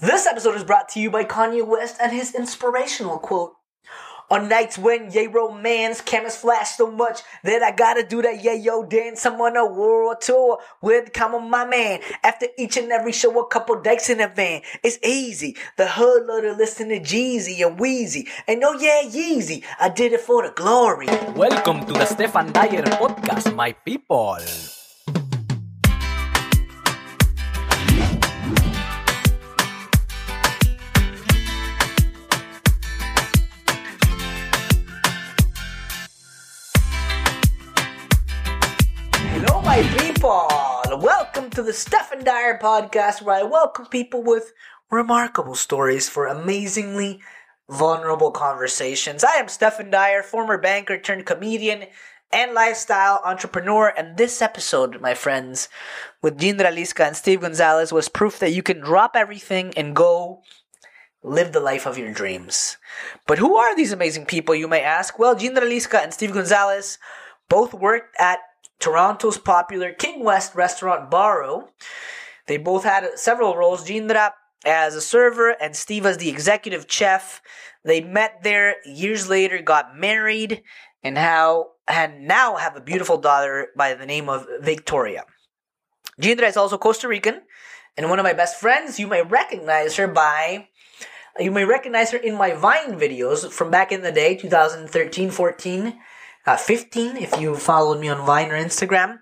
This episode is brought to you by Kanye West and his inspirational quote. On nights when yay romance cameras flash so much that I gotta do that yeah yo dance. I'm on a world tour with Common my man. After each and every show, a couple dikes in a van. It's easy. The hood to listen to Jeezy and Wheezy. And oh yeah, Yeezy. I did it for the glory. Welcome to the Stephan Dyer podcast, my people. To the Stephan Dyer podcast, where I welcome people with remarkable stories for amazingly vulnerable conversations. I am Stephan Dyer, former banker turned comedian and lifestyle entrepreneur, and this episode, my friends, with Yindra Liska and Steve Gonzalez was proof that you can drop everything and go live the life of your dreams. But who are these amazing people, you may ask? Well, Yindra Liska and Steve Gonzalez both worked at Toronto's popular King West restaurant Baro. They both had several roles. Yindra as a server and Steve as the executive chef. They met there years later, got married, and how and now have a beautiful daughter by the name of Victoria. Yindra is also Costa Rican and one of my best friends. You may recognize her by you may recognize her in my Vine videos from back in the day, 2013, 14 uh, 15 if you followed me on Vine or Instagram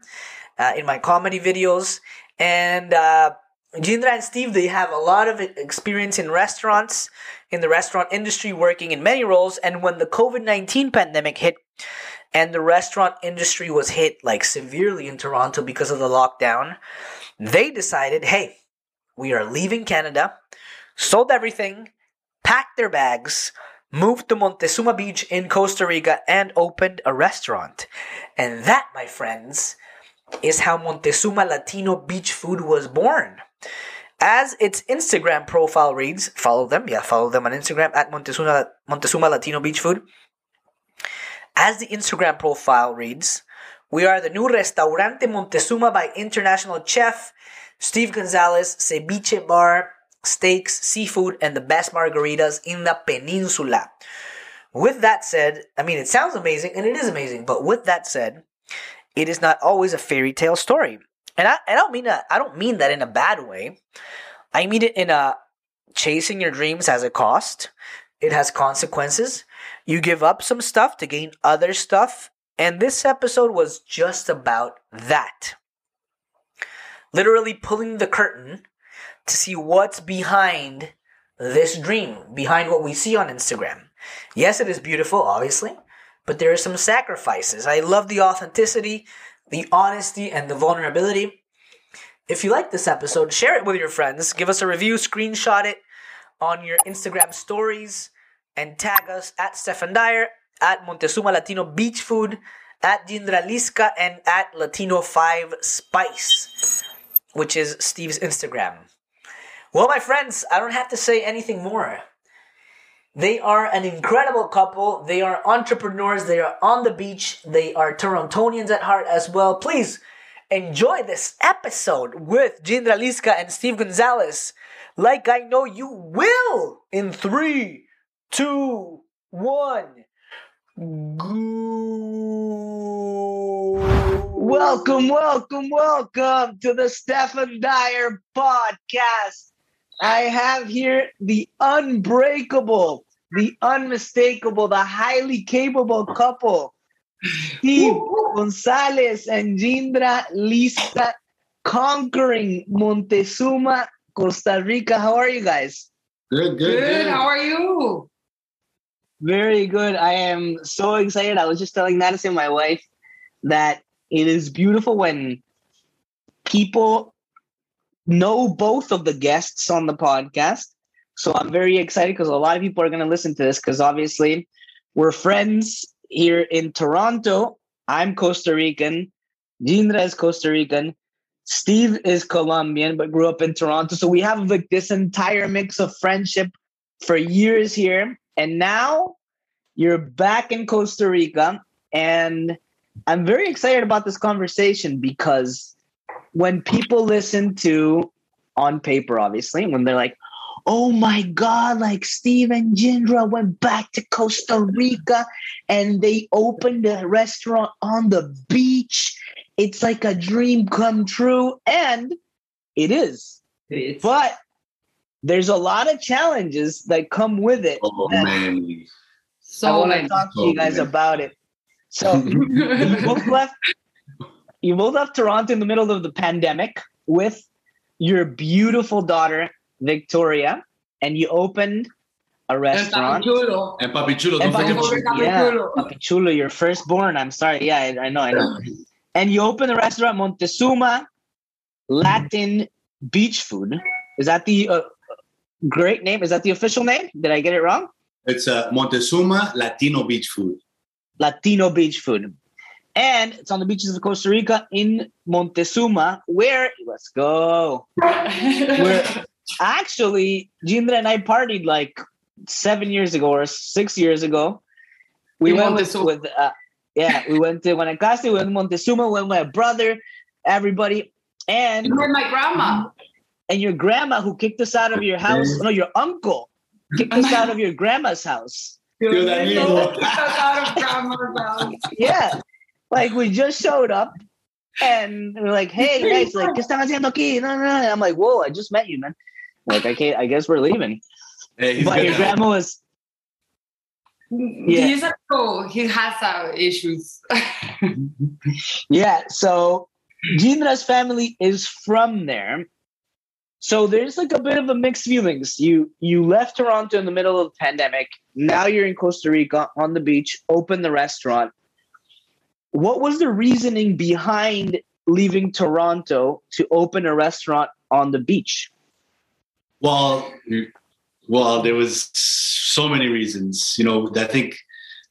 uh, in my comedy videos. And uh, Yindra and Steve, they have a lot of experience in restaurants, in the restaurant industry, working in many roles. And when the COVID 19 pandemic hit, and the restaurant industry was hit like severely in Toronto because of the lockdown, they decided, hey, we are leaving Canada, sold everything, packed their bags, moved to Montezuma Beach in Costa Rica and opened a restaurant. And that, my friends, is how Montezuma Latino Beach Food was born. As its Instagram profile reads, follow them, yeah, follow them on Instagram at Montezuma, Montezuma Latino Beach Food. As the Instagram profile reads, we are the new Restaurante Montezuma by international chef Steve Gonzalez Ceviche Bar steaks, seafood, and the best margaritas in the peninsula. With that said, I mean, it sounds amazing, and it is amazing, but with that said, it is not always a fairy tale story. And I, I don't mean that, I don't mean that in a bad way. I mean it in a chasing your dreams has a cost. It has consequences. You give up some stuff to gain other stuff. And this episode was just about that. Literally pulling the curtain to see what's behind this dream, behind what we see on Instagram. Yes, it is beautiful, obviously, but there are some sacrifices. I love the authenticity, the honesty, and the vulnerability. If you like this episode, share it with your friends. Give us a review, screenshot it on your Instagram stories, and tag us at Stephan Dyer, at Montezuma Latino Beach Food, at Yindra Liska, and at Latino 5 Spice, which is Steve's Instagram. Well, my friends, I don't have to say anything more. They are an incredible couple. They are entrepreneurs. They are on the beach. They are Torontonians at heart as well. Please enjoy this episode with Yindra Liska and Steve Gonzalez, like I know you will. In three, two, one. Go. Welcome, welcome, welcome to the Stephan Dyer podcast. I have here the unbreakable, the unmistakable, the highly capable couple, Steve Gonzalez and Yindra Liska, conquering Montezuma, Costa Rica. How are you guys? Good, good, Good. good. How are you? Very good. I am so excited. I was just telling Madison, my wife, that it is beautiful when people know both of the guests on the podcast. So I'm very excited because a lot of people are going to listen to this because obviously we're friends here in Toronto. I'm Costa Rican. Yindra is Costa Rican. Steve is Colombian, but grew up in Toronto. So we have like this entire mix of friendship for years here. And now you're back in Costa Rica. And I'm very excited about this conversation because when people listen to on paper, obviously, when they're like, oh my God, like Steve and Yindra went back to Costa Rica and they opened a restaurant on the beach. It's like a dream come true. And it is. It's- But there's a lot of challenges that come with it. Oh that man. I so want to talk to you Oh, guys man. about it. So you both left you both left Toronto in the middle of the pandemic with your beautiful daughter Victoria, and you opened a restaurant. Papichulo. And Papi Chulo, And don't Papi forget Chulo. Chulo. Yeah, Papichulo. Papi Chulo, your firstborn. I'm sorry. Yeah, I, I know, I know. And you opened the restaurant Montezuma Latin Beach Food. Is that the uh, great name? Is that the official name? Did I get it wrong? It's uh, Montezuma Latino Beach Food. Latino beach food. And it's on the beaches of Costa Rica in Montezuma, where let's go. Where actually Yindra and I partied like seven years ago or six years ago. We In went with, Montezuma. with uh, yeah, we went to Guanacaste, we went to Montezuma, went with my brother, everybody, and You my grandma. and your grandma who kicked us out of your house. No, your uncle kicked us out of your grandma's house. Yo, that No, nigga. kicked us out of grandma's house. Yeah. Like we just showed up and we're like, hey guys, like, ¿qué están haciendo aquí? No, no, no. And I'm like, whoa, I just met you, man. Like, I can't, I guess we're leaving. Hey, but your now. grandma was, Yeah. He's a pro. He has uh, issues. yeah. So Yindra's family is from there. So there's like a bit of a mixed feelings. You you left Toronto in the middle of the pandemic. Now you're in Costa Rica on the beach, open the restaurant. What was the reasoning behind leaving Toronto to open a restaurant on the beach? Well, well, there was so many reasons. You know, I think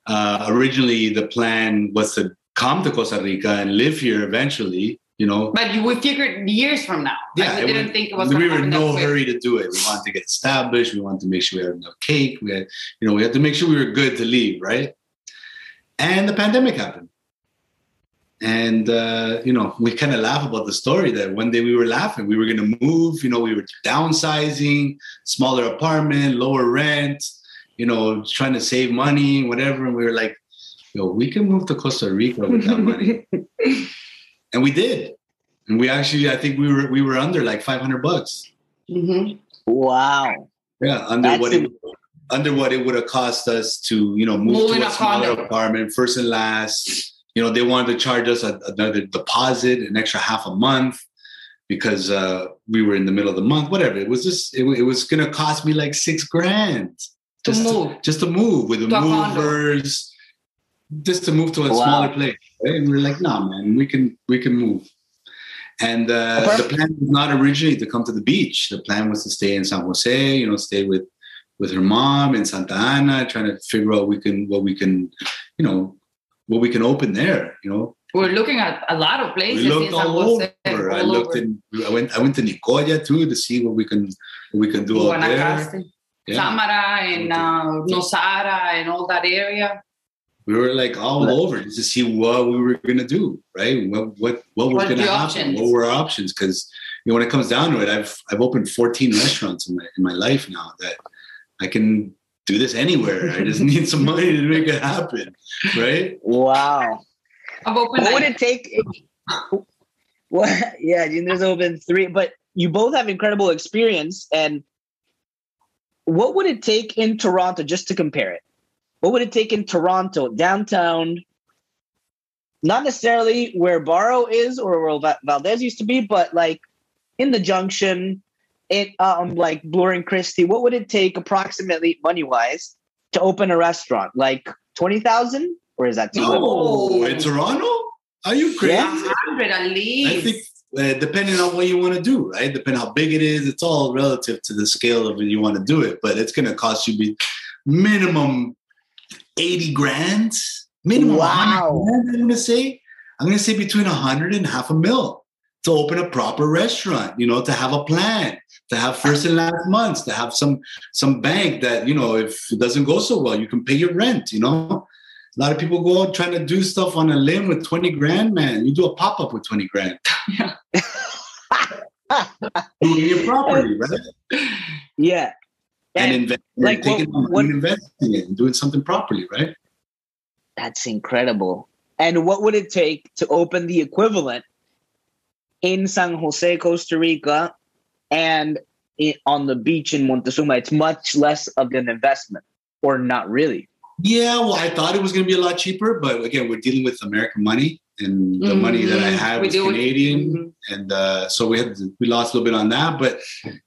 uh, originally the plan was to come to Costa Rica and live here eventually. You know, But you, we figured years from now. Yeah, we didn't was- think it was we were in no hurry to do it. We wanted to get established. We wanted to make sure we had enough cake. We had, you know, we had to make sure we were good to leave, right? And the pandemic happened. And uh, you know, we kind of laugh about the story that one day we were laughing. We were going to move. You know, we were downsizing, smaller apartment, lower rent. You know, trying to save money, whatever. And we were like, "Yo, we can move to Costa Rica with that money," and we did. And we actually, I think we were we were under like five hundred bucks. Mhm. Wow. Yeah, under That's what it under what it would have cost us to you know move Move to a a smaller apartment, first and last. You know, they wanted to charge us another deposit, an extra half a month, because uh, we were in the middle of the month. Whatever, it was just it, it was going to cost me like six grand To just move. just to move with the To a condo. movers, just to move to a Wow. smaller place. Right? And we're like, nah, man, we can we can move. And uh, Okay. the plan was not originally to come to the beach. The plan was to stay in San Jose, you know, stay with with her mom in Santa Ana, trying to figure out we can what we can, you know, what we can open there. You know, We're looking at a lot of places we looked in San all over. I looked over. in. I went. I went to Nicoya too to see what we can what we can do out there. Yeah. Samara, and uh, Nosara, and all that area. we were like all over to see what we were gonna do, right? What what what was gonna happen? options? What were our options? Because you know, when it comes down to it, I've I've opened 14 restaurants in my in my life now that I can do this anywhere. I just need some money to make it happen, right? Wow. I've opened What would it take? Well, yeah, there's open three, but you both have incredible experience. And what would it take in Toronto, just to compare it? What would it take in Toronto, downtown? Not necessarily where Baro is or where Valdez used to be, but like in the junction, it um like Bloor and Christie. What would it take approximately money wise to open a restaurant? Like twenty thousand, or is that too little? No, in Toronto? Are you crazy? Yeah. hundred at least. I think uh, depending on what you want to do, right? Depending how big it is, it's all relative to the scale of it you want to do it. But it's going to cost you be minimum eighty grand, minimum. Wow. grand, I'm going to say, I'm going to say between a hundred and half a mil to open a proper restaurant. You know, to have a plan, to have first and last months, to have some some bank that you know, if it doesn't go so well, you can pay your rent. You know. A lot of people go out trying to do stuff on a limb with 20 grand, man. You do a pop up with 20 grand. Yeah. Doing your property, right? Yeah. and, And, invest, like, taking what- investing it and doing something properly, right? That's incredible. And what would it take to open the equivalent in San Jose, Costa Rica, and i on the beach in Montezuma? It's much less of an investment, or not really. Yeah, well, I thought it was going to be a lot cheaper, but again, we're dealing with American money, and the money that I Mhm. had was do it- Canadian, Mhm. and uh, so we had we lost a little bit on that. But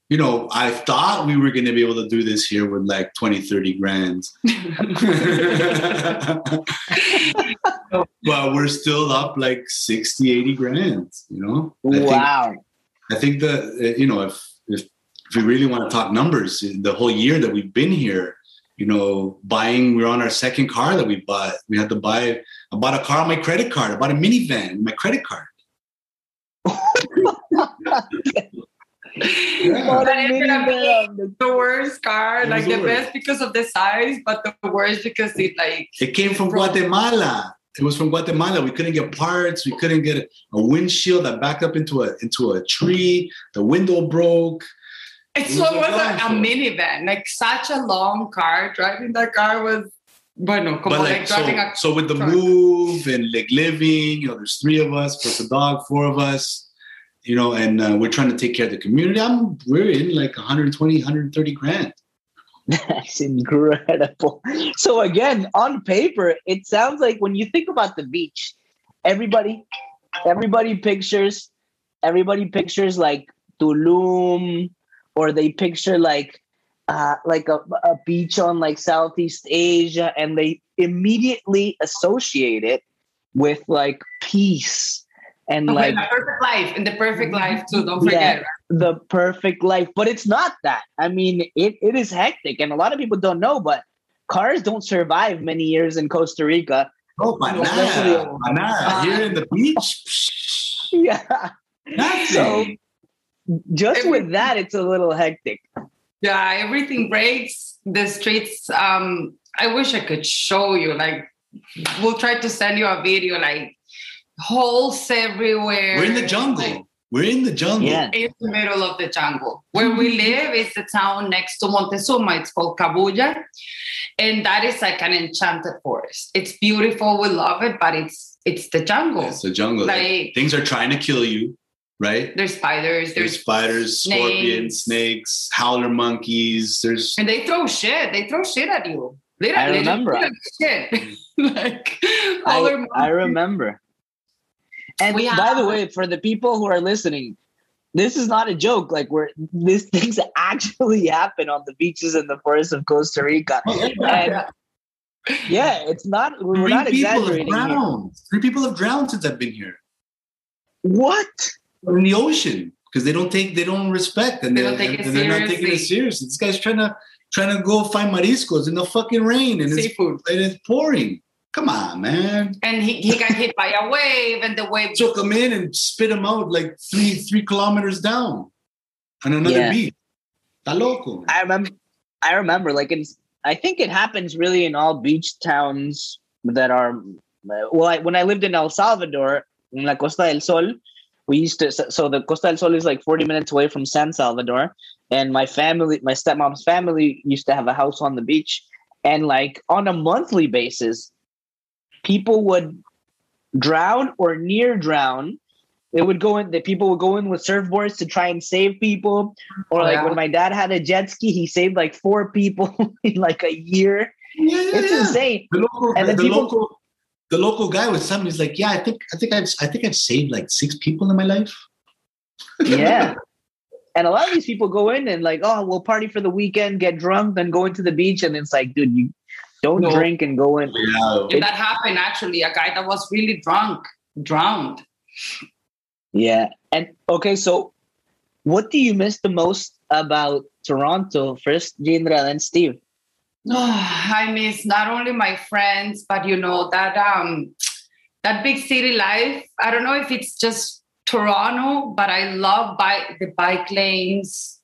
you know, I thought we were going to be able to do this here with like 20, 30 grand. but we're still up like 60, 80 grand. You know, I think- wow. I think that uh, you know if if if we really want to talk numbers, the whole year that we've been here, you know, buying we're on our second car that we bought. We had to buy. I bought a car on my credit card. I bought a minivan with my credit card. Yeah. What a But it's gonna be- minivan on the- the worst car, like the the worst. best because of the size, but the worst because it like It came from From- Guatemala. It was from Guatemala. We couldn't get parts. We couldn't get a, windshield that backed up into a into a tree. The window broke. It so was it a was a, a minivan, like such a long car. Driving that car was bueno, como but like, like so, driving a so with the truck. move and like living, you know, there's three of us plus a dog, four of us, you know, and uh, we're trying to take care of the community. I'm we're in like 120, 130 grand. That's incredible. So again, on paper, it sounds like when you think about the beach, everybody, everybody pictures, everybody pictures like Tulum, or they picture like, uh, like a, a beach on like Southeast Asia, and they immediately associate it with like peace and Okay, like the perfect life and the perfect life too. Don't Yeah. forget. the perfect life, but it's not that. I mean, it, it is hectic, and a lot of people don't know, but cars don't survive many years in Costa Rica. Oh, Especially- banana, banana. Here in the beach, Yeah. nothing. So just Every- with that, it's a little hectic. Yeah, everything breaks. The streets. Um, I wish I could show you. Like, we'll try to send you a video. Like, holes everywhere. we're in the jungle. Like, we're in the jungle. Yeah. in the middle of the jungle. Mm-hmm. Where we live is the town next to Montezuma. It's called Cabuya. And that is like an enchanted forest. It's beautiful. We love it, but it's it's the jungle. It's the jungle. Like- Things are trying to kill you, right? There's spiders, There's there's spiders, scorpions, snakes, howler monkeys. There's and they throw shit. They throw shit at you. I Literally, they remember. throw Shit. like all I, their I remember. And We by the way, for the people who are listening, this is not a joke. Like we're these things actually happen on the beaches and the forests of Costa Rica. Oh, and yeah, it's not we're three not people have exaggerating. here. drowned. Three people have drowned since I've been here What? in the ocean because they don't take, they don't respect, and They they don't take it and they're not taking it seriously. seriously. This guy's trying to trying to go find mariscos in the fucking rain, and it's and it's pouring. Come on, man. And he, he got hit by a wave, and the wave Took him in and spit him out like three three kilometers down on another Yeah. beach. Está loco. I remember. I remember. Like, in, I think it happens really in all beach towns that are. Well, I, when I lived in El Salvador, in La Costa del Sol, we used to. So so the Costa del Sol is like forty minutes away from San Salvador, and my family, my stepmom's family, used to have a house on the beach, and like on a monthly basis, people would drown or near drown. They would go in. The people would go in with surfboards to try and save people. Or Oh, like yeah. when my dad had a jet ski, he saved like four people in like a year. Yeah, yeah, It's yeah. insane. The local, And the, then people- local, the local guy was telling me, he's like, yeah, I think, I think I've, I think I've saved like six people in my life. Yeah. and a lot of these people go in and like, oh, we'll party for the weekend, get drunk, then go into the beach, and it's like, dude, you don't No. drink and go in. Yeah. And that happened actually. A guy that was really drunk drowned. Yeah. And okay, so what do you miss the most about Toronto? First, Yindra, then Steve. I miss not only my friends, but you know that um that big city life. I don't know if it's just Toronto, but I love bike the bike lanes.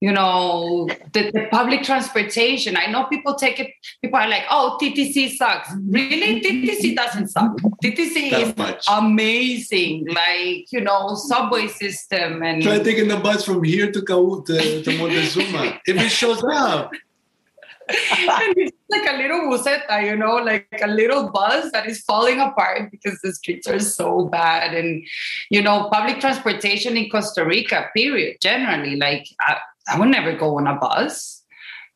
You know the, the public transportation. I know people take it. People are like, "Oh, TTC sucks." Really, TTC doesn't suck. TTC is much. amazing. Like you know, subway system and Try taking the bus from here to Kau- to, to Montezuma. if it shows up, and it's like a little buseta, you know, like a little bus that is falling apart because the streets are so bad. And, you know, public transportation in Costa Rica, period, generally, like I, I would never go on a bus.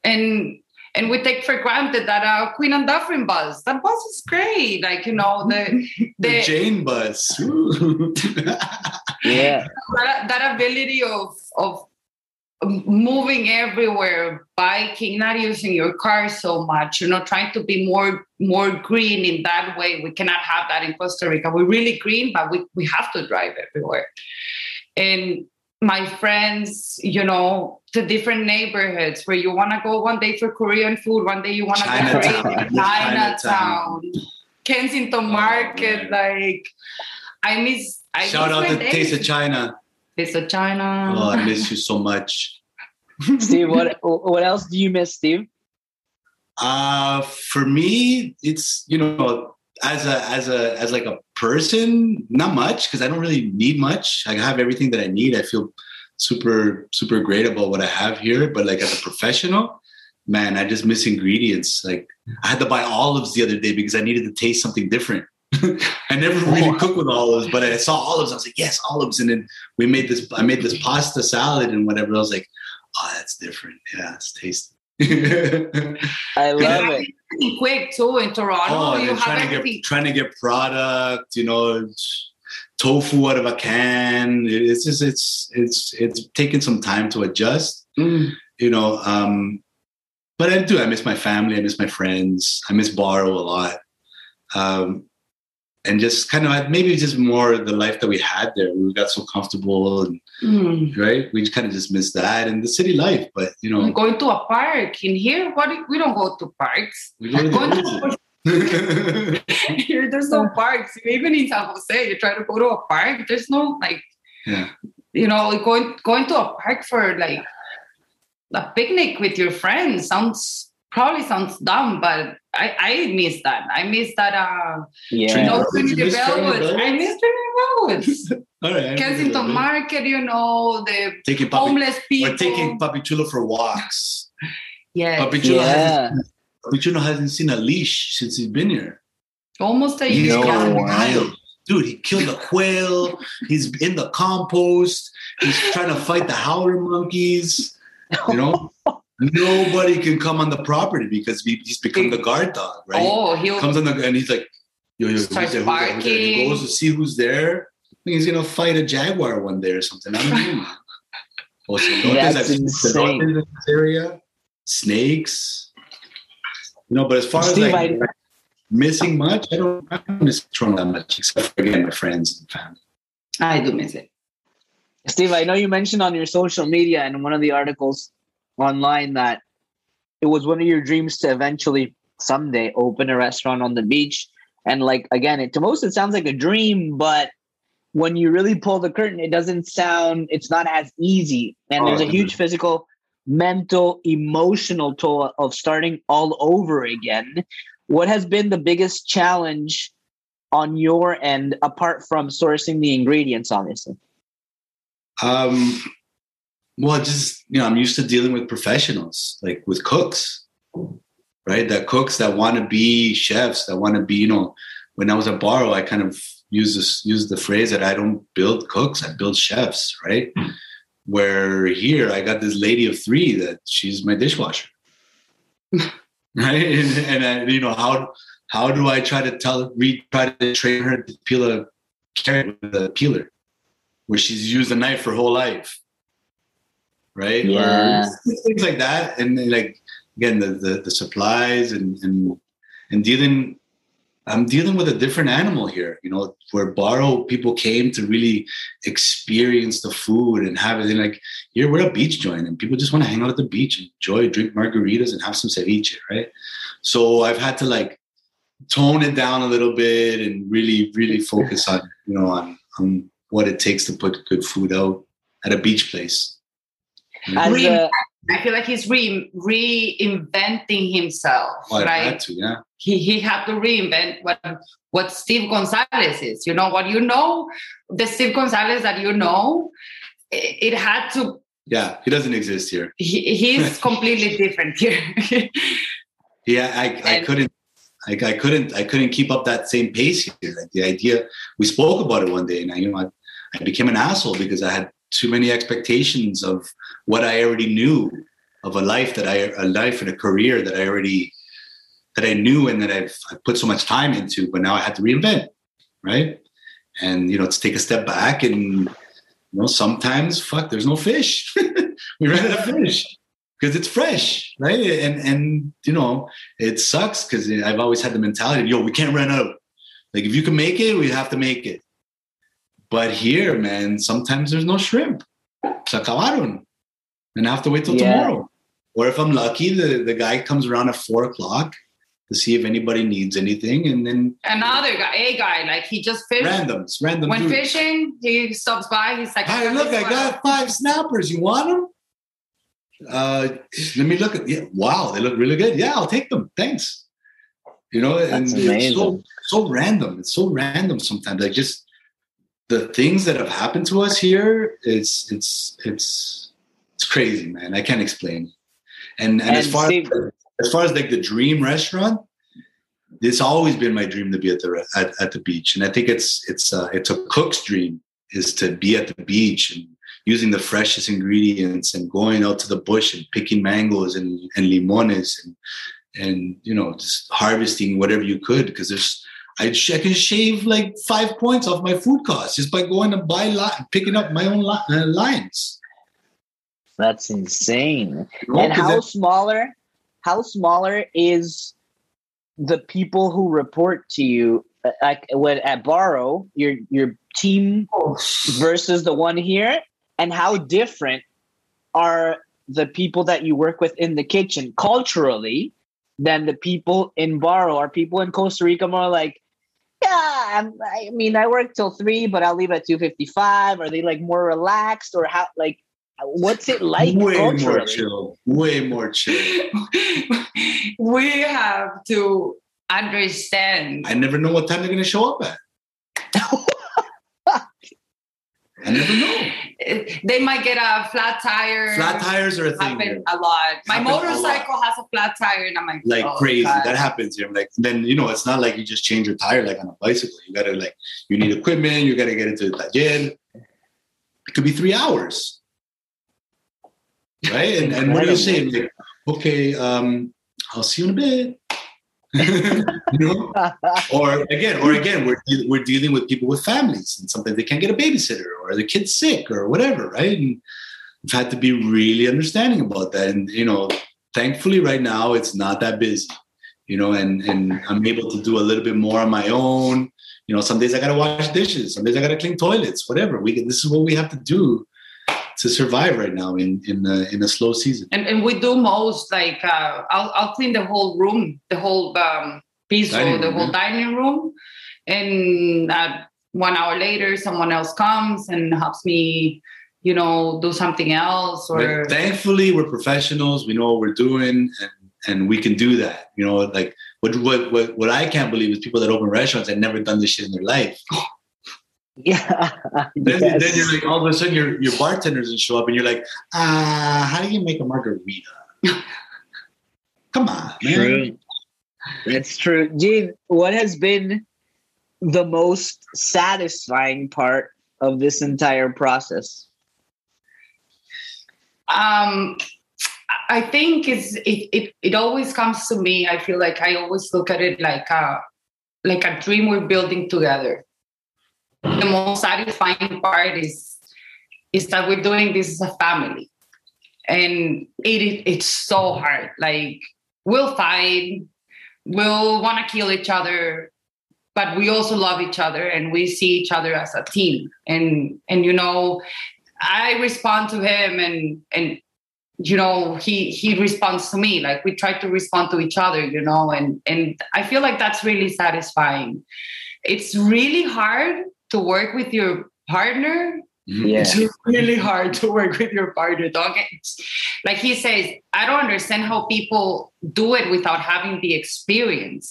And and we take for granted that our Queen and Dufferin bus, that bus is great. Like, you know, the The the Jane bus. Yeah. that, that ability of of moving everywhere biking not using your car so much you know trying to be more more green in that way we cannot have that in costa rica we're really green but we, we have to drive everywhere and my friends you know the different neighborhoods where you want to go one day for korean food one day you want to go for Chinatown. Asian- chinatown kensington market like i miss I Shout miss out to. Taste of China. Taste of China. Oh, I miss you so much. Steve, what what else do you miss, Steve? Uh for me, it's you know, as a as a as like a person, not much because I don't really need much. I have everything that I need. I feel super super great about what I have here. But like as a professional, man, I just miss ingredients. Like I had to buy olives the other day because I needed to taste something different. I never really oh. cook with olives, but I saw olives. I was like, yes, olives. And then we made this. I made this pasta salad and whatever. I was like, oh, that's different. Yeah, it's tasty. I love it. Everything quick too in Toronto. oh, you and have trying to get trying to get product, you know, tofu out of a can. It's just it's it's it's taking some time to adjust, Mm. you know. Um, but I do. I miss my family. I miss my friends. I miss Baro a lot. Um, and just kind of maybe just more the life that we had there. We got so comfortable, and Mm. right, we kind of just missed that and the city life. But you know, I'm Going to a park in here, what do- we don't go to parks. we go to Going the to here, there's no parks. Even in San Jose, you try to go to a park. There's no like, yeah. you know, going going to a park for like a picnic with your friends sounds probably sounds dumb, but I I miss that. I miss that. Uh, Yeah. you know, Did you Trinity miss Trinity Bellwoods. I miss Trinity Bellwoods. All right. Kensington Market, you know, the Taking puppy, homeless people. We're taking Papi Chulo for walks. yes. Papi Chulo, Yeah. hasn't, Papi Chulo hasn't seen a leash since he's been here. almost a year. No gone way. wild. Dude, he killed a quail. He's in the compost. He's trying to fight the howler monkeys. You know, nobody can come on the property because he- he's become the guard dog, right? Oh, he'll Comes on the and he's like, yo, yo, who's Starts there, who's there, who's there? He barking. goes to see who's there. I think he's gonna fight a jaguar one day or something. I don't know. Oh, celotes, That's I've seen insane. in this area. Snakes. You know, but as far Steve, as like I- missing much, I don't, I don't miss Toronto that much, except for again my friends and family. I do miss it. Steve, I know you mentioned on your social media and in one of the articles online that it was one of your dreams to eventually someday open a restaurant on the beach. And like again, it, to most it sounds like a dream, but when you really pull the curtain, it doesn't sound. It's not as easy, and Oh, there's a huge physical, mental, emotional toll of starting all over again. What has been the biggest challenge on your end, apart from sourcing the ingredients, obviously? Um, well, just you know, I'm used to dealing with professionals, like with cooks, right? That cooks that want to be chefs, that want to be, you know. When I was at Baro, I kind of use this use the phrase that I don't build cooks, I build chefs, right? Hmm. Where here I got this lady of three that she's my dishwasher, right? And, and I, you know how how do I try to tell re try to train her to peel a carrot with a peeler? where she's used a knife her whole life, right? Yeah. Or things like that, and then, like again, the, the the supplies and and and dealing. I'm dealing with a different animal here, you know, where Baro people came to really experience the food and have it. And like here, we're a beach joint, and people just want to hang out at the beach, enjoy, drink margaritas, and have some ceviche, right? So I've had to like tone it down a little bit and really, really focus on, you know, on on what it takes to put good food out at a beach place. As Re- a, I feel like he's re- reinventing himself, Well, right? had to, yeah. he he had to reinvent what what Steve Gonzalez is. You know what you know, the Steve Gonzalez that you know, it, it had to Yeah, he doesn't exist here. He, he's completely different here. Yeah, I, I And- couldn't, I, I couldn't, I couldn't keep up that same pace here. Like the idea, we spoke about it one day, and I, you know, I, I became an asshole because I had too many expectations of what I already knew of a life that I, a life and a career that I already, that I knew and that I've I put so much time into, but now I had to reinvent, right? And you know, to take a step back and you know, sometimes fuck, there's no fish. we ran out of fish because it's fresh, right? And and you know, it sucks because I've always had the mentality, yo, we can't run out. Like if you can make it, we have to make it. But here, man, sometimes there's no shrimp. Se acabaron. And I have to wait till Yeah. tomorrow. Or if I'm lucky, the, the guy comes around at four o'clock to see if anybody needs anything. And then Another guy, a guy, like he just fished. randoms, random When dudes. fishing, he stops by. He's like, Hey, look, I got five snappers. You want them? Uh, let me look at. Yeah, wow, they look really good. Yeah, I'll take them. Thanks. You know, and That's it's so so random. It's so random sometimes. Like just the things that have happened to us here. It's it's it's it's crazy, man. I can't explain. And and, as far Steve- as far as like the dream restaurant, it's always been my dream to be at the at, at the beach, and I think it's it's uh, it's a cook's dream is to be at the beach and using the freshest ingredients and going out to the bush and picking mangoes and, and limones and and you know just harvesting whatever you could because there's I, can shave like five points off my food costs just by going and buy li- picking up my own li- uh, lines. That's insane. and how smaller how smaller is the people who report to you Uh, like when at Baro, your your team versus the one here and how different are the people that you work with in the kitchen culturally than the people in Baro are people in Costa Rica more like yeah I'm, I mean I work till 3 but I'll leave at 2:55 are they like more relaxed or how like what's it like way more chill, way more chill. we have to understand. I never know what time they're going to show up at. I never know. They might get a flat tire. Flat tires are a thing. happen here. a lot. My Happens a lot. motorcycle has a flat tire, and I'm like, Like oh, crazy. God. That happens here. I'm like then you know, it's not like you just change your tire like on a bicycle. You gotta like you need equipment. You gotta get into the taller. It could be three hours, right? And, and what do you say? Like, okay, um, I'll see you in a bit. know? or again, or again, we're we're dealing with people with families, and sometimes they can't get a babysitter, or the kid's sick, or whatever, right? And we've had to be really understanding about that. And you know, thankfully, right now it's not that busy, you know, and and I'm able to do a little bit more on my own. You know, some days I gotta wash dishes, some days I gotta clean toilets, whatever. We this is what we have to do to survive right now in in a, in a slow season. and and we do most like uh, I'll I'll clean the whole room, the whole um, piece, Dining the room, whole yeah. dining room, and uh, one hour later, someone else comes and helps me, you know, do something else or. But thankfully, we're professionals. We know what we're doing, and and we can do that. You know, like what what what, what I can't believe is people that open restaurants and never done this shit in their life. yeah Then, Yes. then you're like, all of a sudden, your your bartender doesn't show up, and you're like, ah, how do you make a margarita? Come on, man. True. That's true. Gene, what has been the most satisfying part of this entire process? um i think it's it, it it always comes to me i feel like i always look at it like a like a dream we're building together the most satisfying part is is that we're doing this as a family. And it, it it's so hard. Like we'll fight we'll want to kill each other but we also love each other and we see each other as a team. And and you know I respond to him and and you know he he responds to me. Like we try to respond to each other you know and and I feel like that's really satisfying. It's really hard to work with your partner. Yeah. it's really hard to work with your partner don't get like he says I don't understand how people do it without having the experience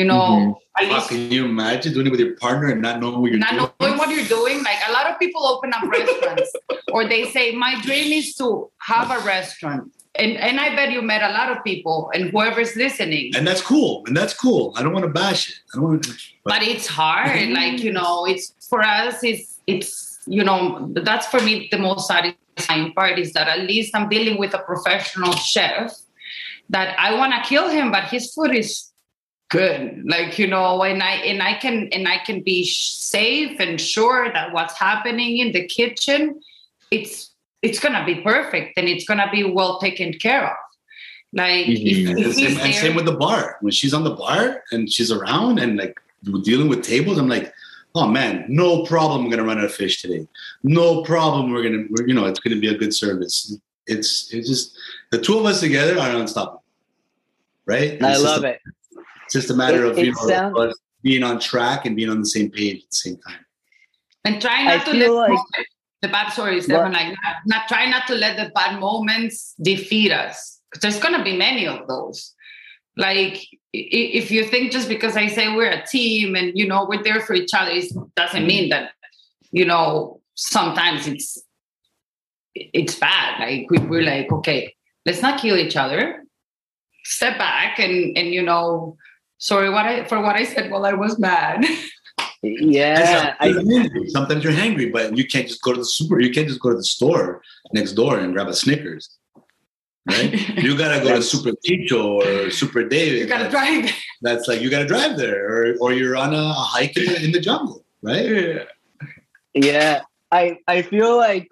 You know, Mhm. least can you imagine doing it with your partner and not knowing what you're not doing? knowing what you're doing. Like a lot of people open up restaurants, or they say, "My dream is to have a restaurant." And and I bet you met a lot of people, and whoever's listening. And that's cool. And that's cool. I don't want to bash it. I don't want to. but it's hard like you know it's for us it's it's you know that's for me the most satisfying part is that at least i'm dealing with a professional chef that i want to kill him but his food is good like you know and i and i can and i can be safe and sure that what's happening in the kitchen it's it's gonna be perfect and it's gonna be well taken care of like if, Mhm. And, if same, and there- same with the bar. When she's on the bar and she's around and like dealing with tables, I'm like, oh man, no problem. We're gonna run out of fish today. No problem. We're gonna, we're, you know, it's gonna be a good service. It's it's just the two of us together are unstoppable, right? I It's just love a, it. It's just a matter It- of you know sound- us being on track and being on the same page at the same time. and try I not to feel let like- the bad is Stephan, like not, not try not to let the bad moments defeat us. there's gonna be many of those. Like if you think just because I say we're a team and you know we're there for each other, it doesn't mean that you know sometimes it's it's bad. Like we, we're like, okay, let's not kill each other. Step back and and you know, sorry what I for what I said while I was mad. Yeah, I, sometimes, you're hungry. sometimes you're hangry, but you can't just go to the super. You can't just go to the store next door and grab a Snickers, right? You gotta go to That's- Super Chicho or Super David. you gotta That's- drive. That's like you gotta drive there, or or you're on a, a hike in the, in the jungle, right? yeah. I I feel like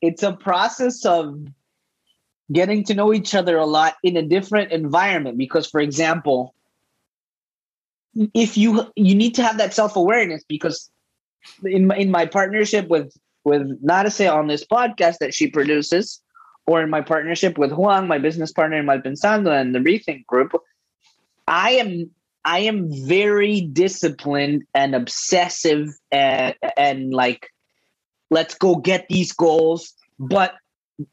it's a process of getting to know each other a lot in a different environment. Because, for example, if you you need to have that self awareness, because in my, in my partnership with with Narzely on this podcast that she produces, or in my partnership with Juan, my business partner in Malpensando and the Rethink Group, I am I am very disciplined and obsessive and and like let's go get these goals. But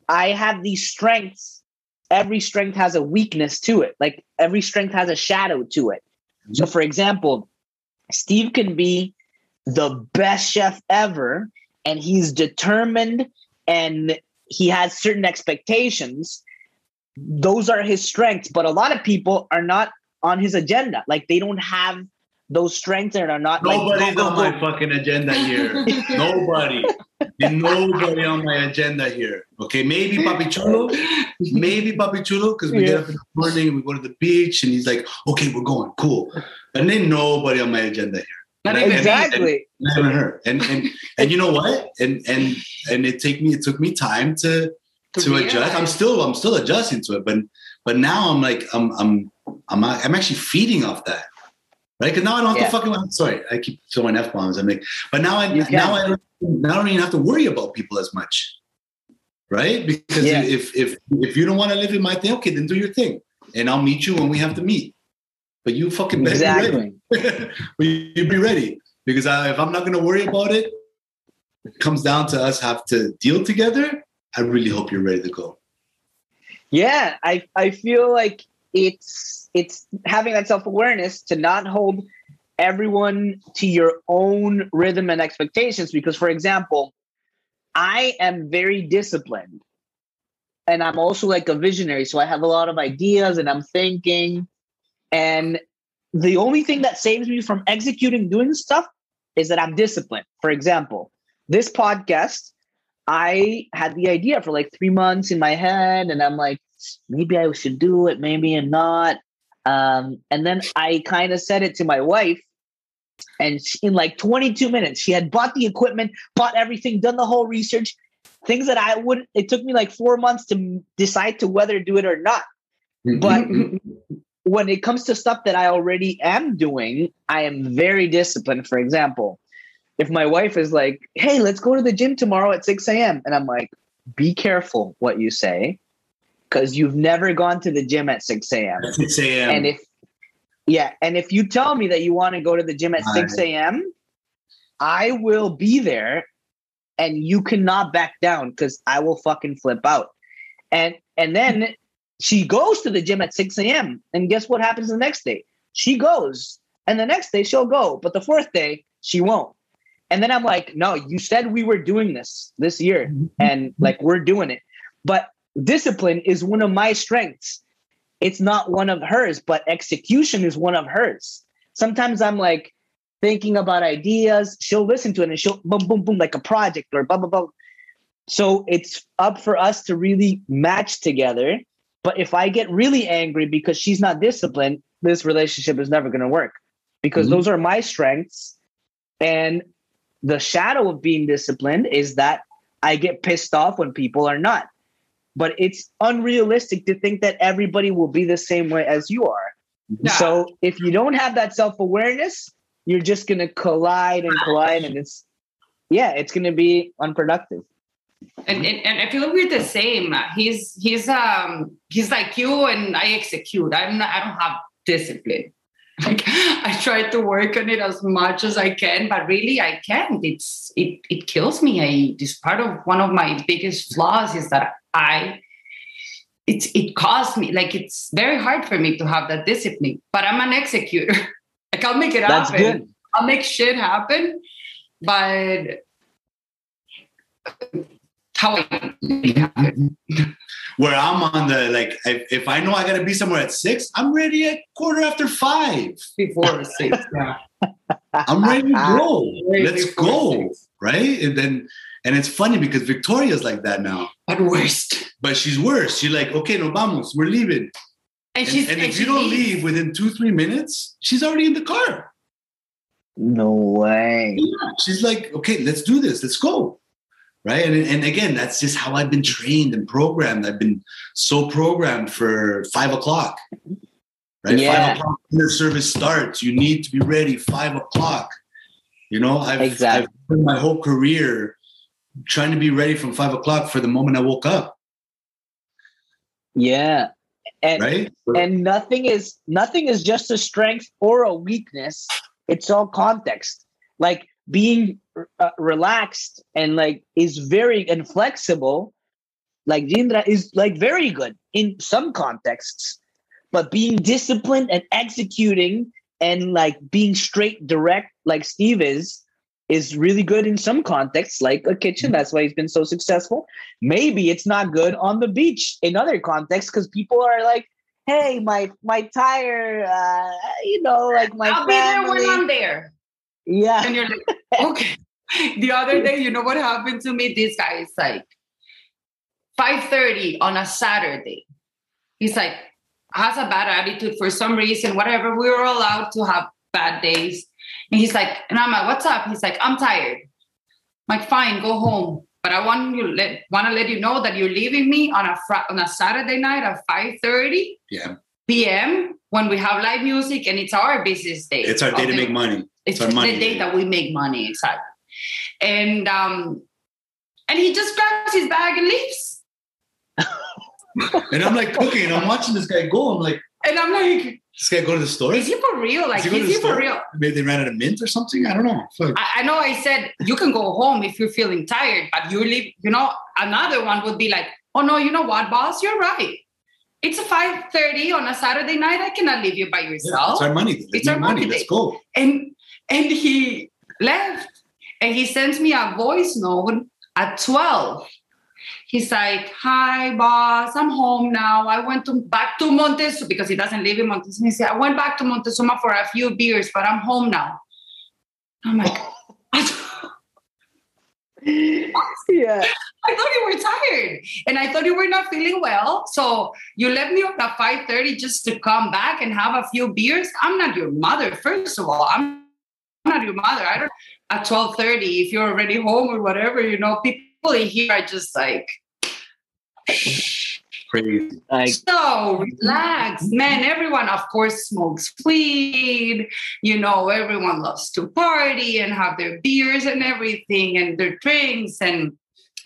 I have these strengths. Every strength has a weakness to it. Like every strength has a shadow to it. So, for example, Steve can be the best chef ever, and he's determined and he has certain expectations. Those are his strengths, but a lot of people are not on his agenda. Like they don't have those strengths and are not Nobody's go, on my fucking agenda here. Nobody. There's nobody on my agenda here. Okay, maybe Papi Chulo, maybe Papi Chulo, because we get up in the morning and we go to the beach, and he's like, "Okay, we're going, cool." And then nobody on my agenda here. Not And- even and- Exactly. Not even her. And and and you know what? And and and it take me it took me time to To to, adjust. I'm still I'm still adjusting to it, but but now I'm like I'm I'm I'm I'm actually feeding off that. Right? Because now I don't have Yeah. to fucking I'm sorry, I keep throwing F bombs. I'm like, but now I now I don't now I don't even have to worry about people as much. Right? Because Yeah. if if if you don't want to live in my thing, okay, then do your thing. And I'll meet you when we have to meet. But you fucking better be ready but you be ready because I, if I'm not going to worry about it, it comes down to us have to deal together. I really hope you're ready to go. Yeah, I I feel like it's it's having that self awareness to not hold everyone to your own rhythm and expectations. Because, for example, I am very disciplined, and I'm also like a visionary. So I have a lot of ideas, and I'm thinking, and the only thing that saves me from executing doing stuff is that I'm disciplined. For example, this podcast. I had the idea for like three months in my head, and I'm like, maybe I should do it, maybe and not. Um, and then I kind of said it to my wife, and she, in like 22 minutes, she had bought the equipment, bought everything, done the whole research, things that I would. It took me like four months to decide to whether to do it or not. But when it comes to stuff that I already am doing, I am very disciplined. For example, if my wife is like, hey, let's go to the gym tomorrow at 6 a.m., and I'm like, be careful what you say, because you've never gone to the gym at 6 a.m. At 6 a.m. And if, yeah, and if you tell me that you want to go to the gym at 6 a.m., I will be there and you cannot back down because I will fucking flip out. And and then she goes to the gym at 6 a.m. And guess what happens the next day? she goes. And the next day she'll go, but the fourth day she won't. And then I'm like, no, you said we were doing this this year mm-hmm. and like we're doing it. But discipline is one of my strengths. It's not one of hers, but execution is one of hers. Sometimes I'm like thinking about ideas, she'll listen to it and she'll boom, boom, boom, like a project or blah, blah, blah. So it's up for us to really match together. But if I get really angry because she's not disciplined, this relationship is never going to work because Mhm. those are my strengths. And the shadow of being disciplined is that I get pissed off when people are not. But it's unrealistic to think that everybody will be the same way as you are. So if you don't have that self awareness, you're just going to collide and collide. And it's, yeah, it's going to be unproductive. and, and and I feel we're the same. He's he's um he's like you, and I execute. I'm not. I don't have discipline. Like I try to work on it as much as I can, but really I can't. It's it it kills me. I it's part of one of my biggest flaws is that I it's it costs me like it's very hard for me to have that discipline. But I'm an executor. like I'll make it That's happen. good. I'll make shit happen, but how I make it happen. Where I'm on the like, if, if I know I gotta be somewhere at six, I'm ready at quarter after five. before six. Yeah. I'm ready to go. Way Let's go. six. Right? And then and it's funny because Victoria's like that now. But worst. But she's worse. She's like, okay, no vamos, we're leaving. And And, she's and and if she you don't leaves. leave within two, three minutes, she's already in the car. No way. Yeah. She's like, okay, let's do this. Let's go. Right. And, and again, that's just how I've been trained and programmed. I've been so programmed for five o'clock. Right. Yeah. Five o'clock dinner service starts. You need to be ready five o'clock. You know, I've, Exactly. I've my whole career trying to be ready from five o'clock for the moment I woke up. Yeah. And Right. and nothing is nothing is just a strength or a weakness. It's all context. Like being uh, relaxed and like is very and flexible. Like Yindra is like very good in some contexts, but being disciplined and executing and like being straight direct, like Steve is, is really good in some contexts, like a kitchen. That's why he's been so successful. Maybe it's not good on the beach in other contexts because people are like, "Hey, my my tire, uh, you know, like my I'll be there when I'm there. yeah, And you're like, okay. The other day, you know what happened to me? This guy is like 5:30 on a Saturday. He's like, has a bad attitude for some reason, whatever. We were allowed to have bad days. And he's like, and I'm like, what's up? He's like, I'm tired. I'm like, fine, go home. But I want you let want to let you know that you're leaving me on a fr- on a Saturday night at 5:30 Yeah. p.m. when we have live music and it's our business day. It's our day of to make money. it's our the money day day. that we make money, exactly. And um, and he just grabs his bag and leaves. And I'm like cooking and I'm watching this guy go. I'm like, And I'm like, this guy go to the store? is he for real? Like, Is he is he for real? Maybe they ran out of mint or something. I don't know. Fuck. I, I know I said you can go home if you're feeling tired, but you leave, you know, another one would be like, oh no, you know what, boss? You're right. It's a 5:30 on a Saturday night. I cannot leave you by Yeah, yourself. it's our money. Let's It's our money. money Let's go. and and he left and he sent me a voice note at 12 he's like hi boss i'm home now i went to back to montezuma because he doesn't live in montezuma he said i went back to montezuma for a few beers but i'm home now i'm like yeah. I thought you were tired and I thought you were not feeling well. So you left me up at 5:30 just to come back and have a few beers. I'm not your mother, first of all. I'm not your mother. I don't at 12:30 if you're already home or whatever, you know, people in here I just like Crazy. Like so relax. Man, everyone of course smokes weed. You know, everyone loves to party and have their beers and everything and their drinks and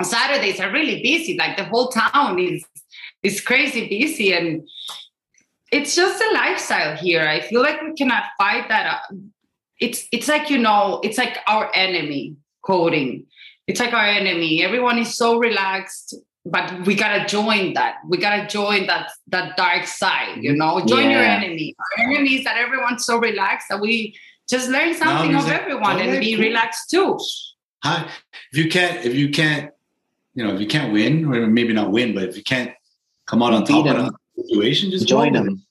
Saturdays are really busy. Like the whole town is is crazy busy, and it's just a lifestyle here. I feel like we cannot fight that. Uh, it's it's like you know, it's like our enemy coding. It's like our enemy. Everyone is so relaxed. but we gotta join that. We gotta join that that dark side, you know. Join your enemy. Our enemy is that everyone's so relaxed that we just learn something he's of like, everyone and be cool." relaxed too. Hi. If you can't, if you can't, you know, if you can't win, or maybe not win, but if you can't come out on top Beat of 'em. the situation, just join go with them.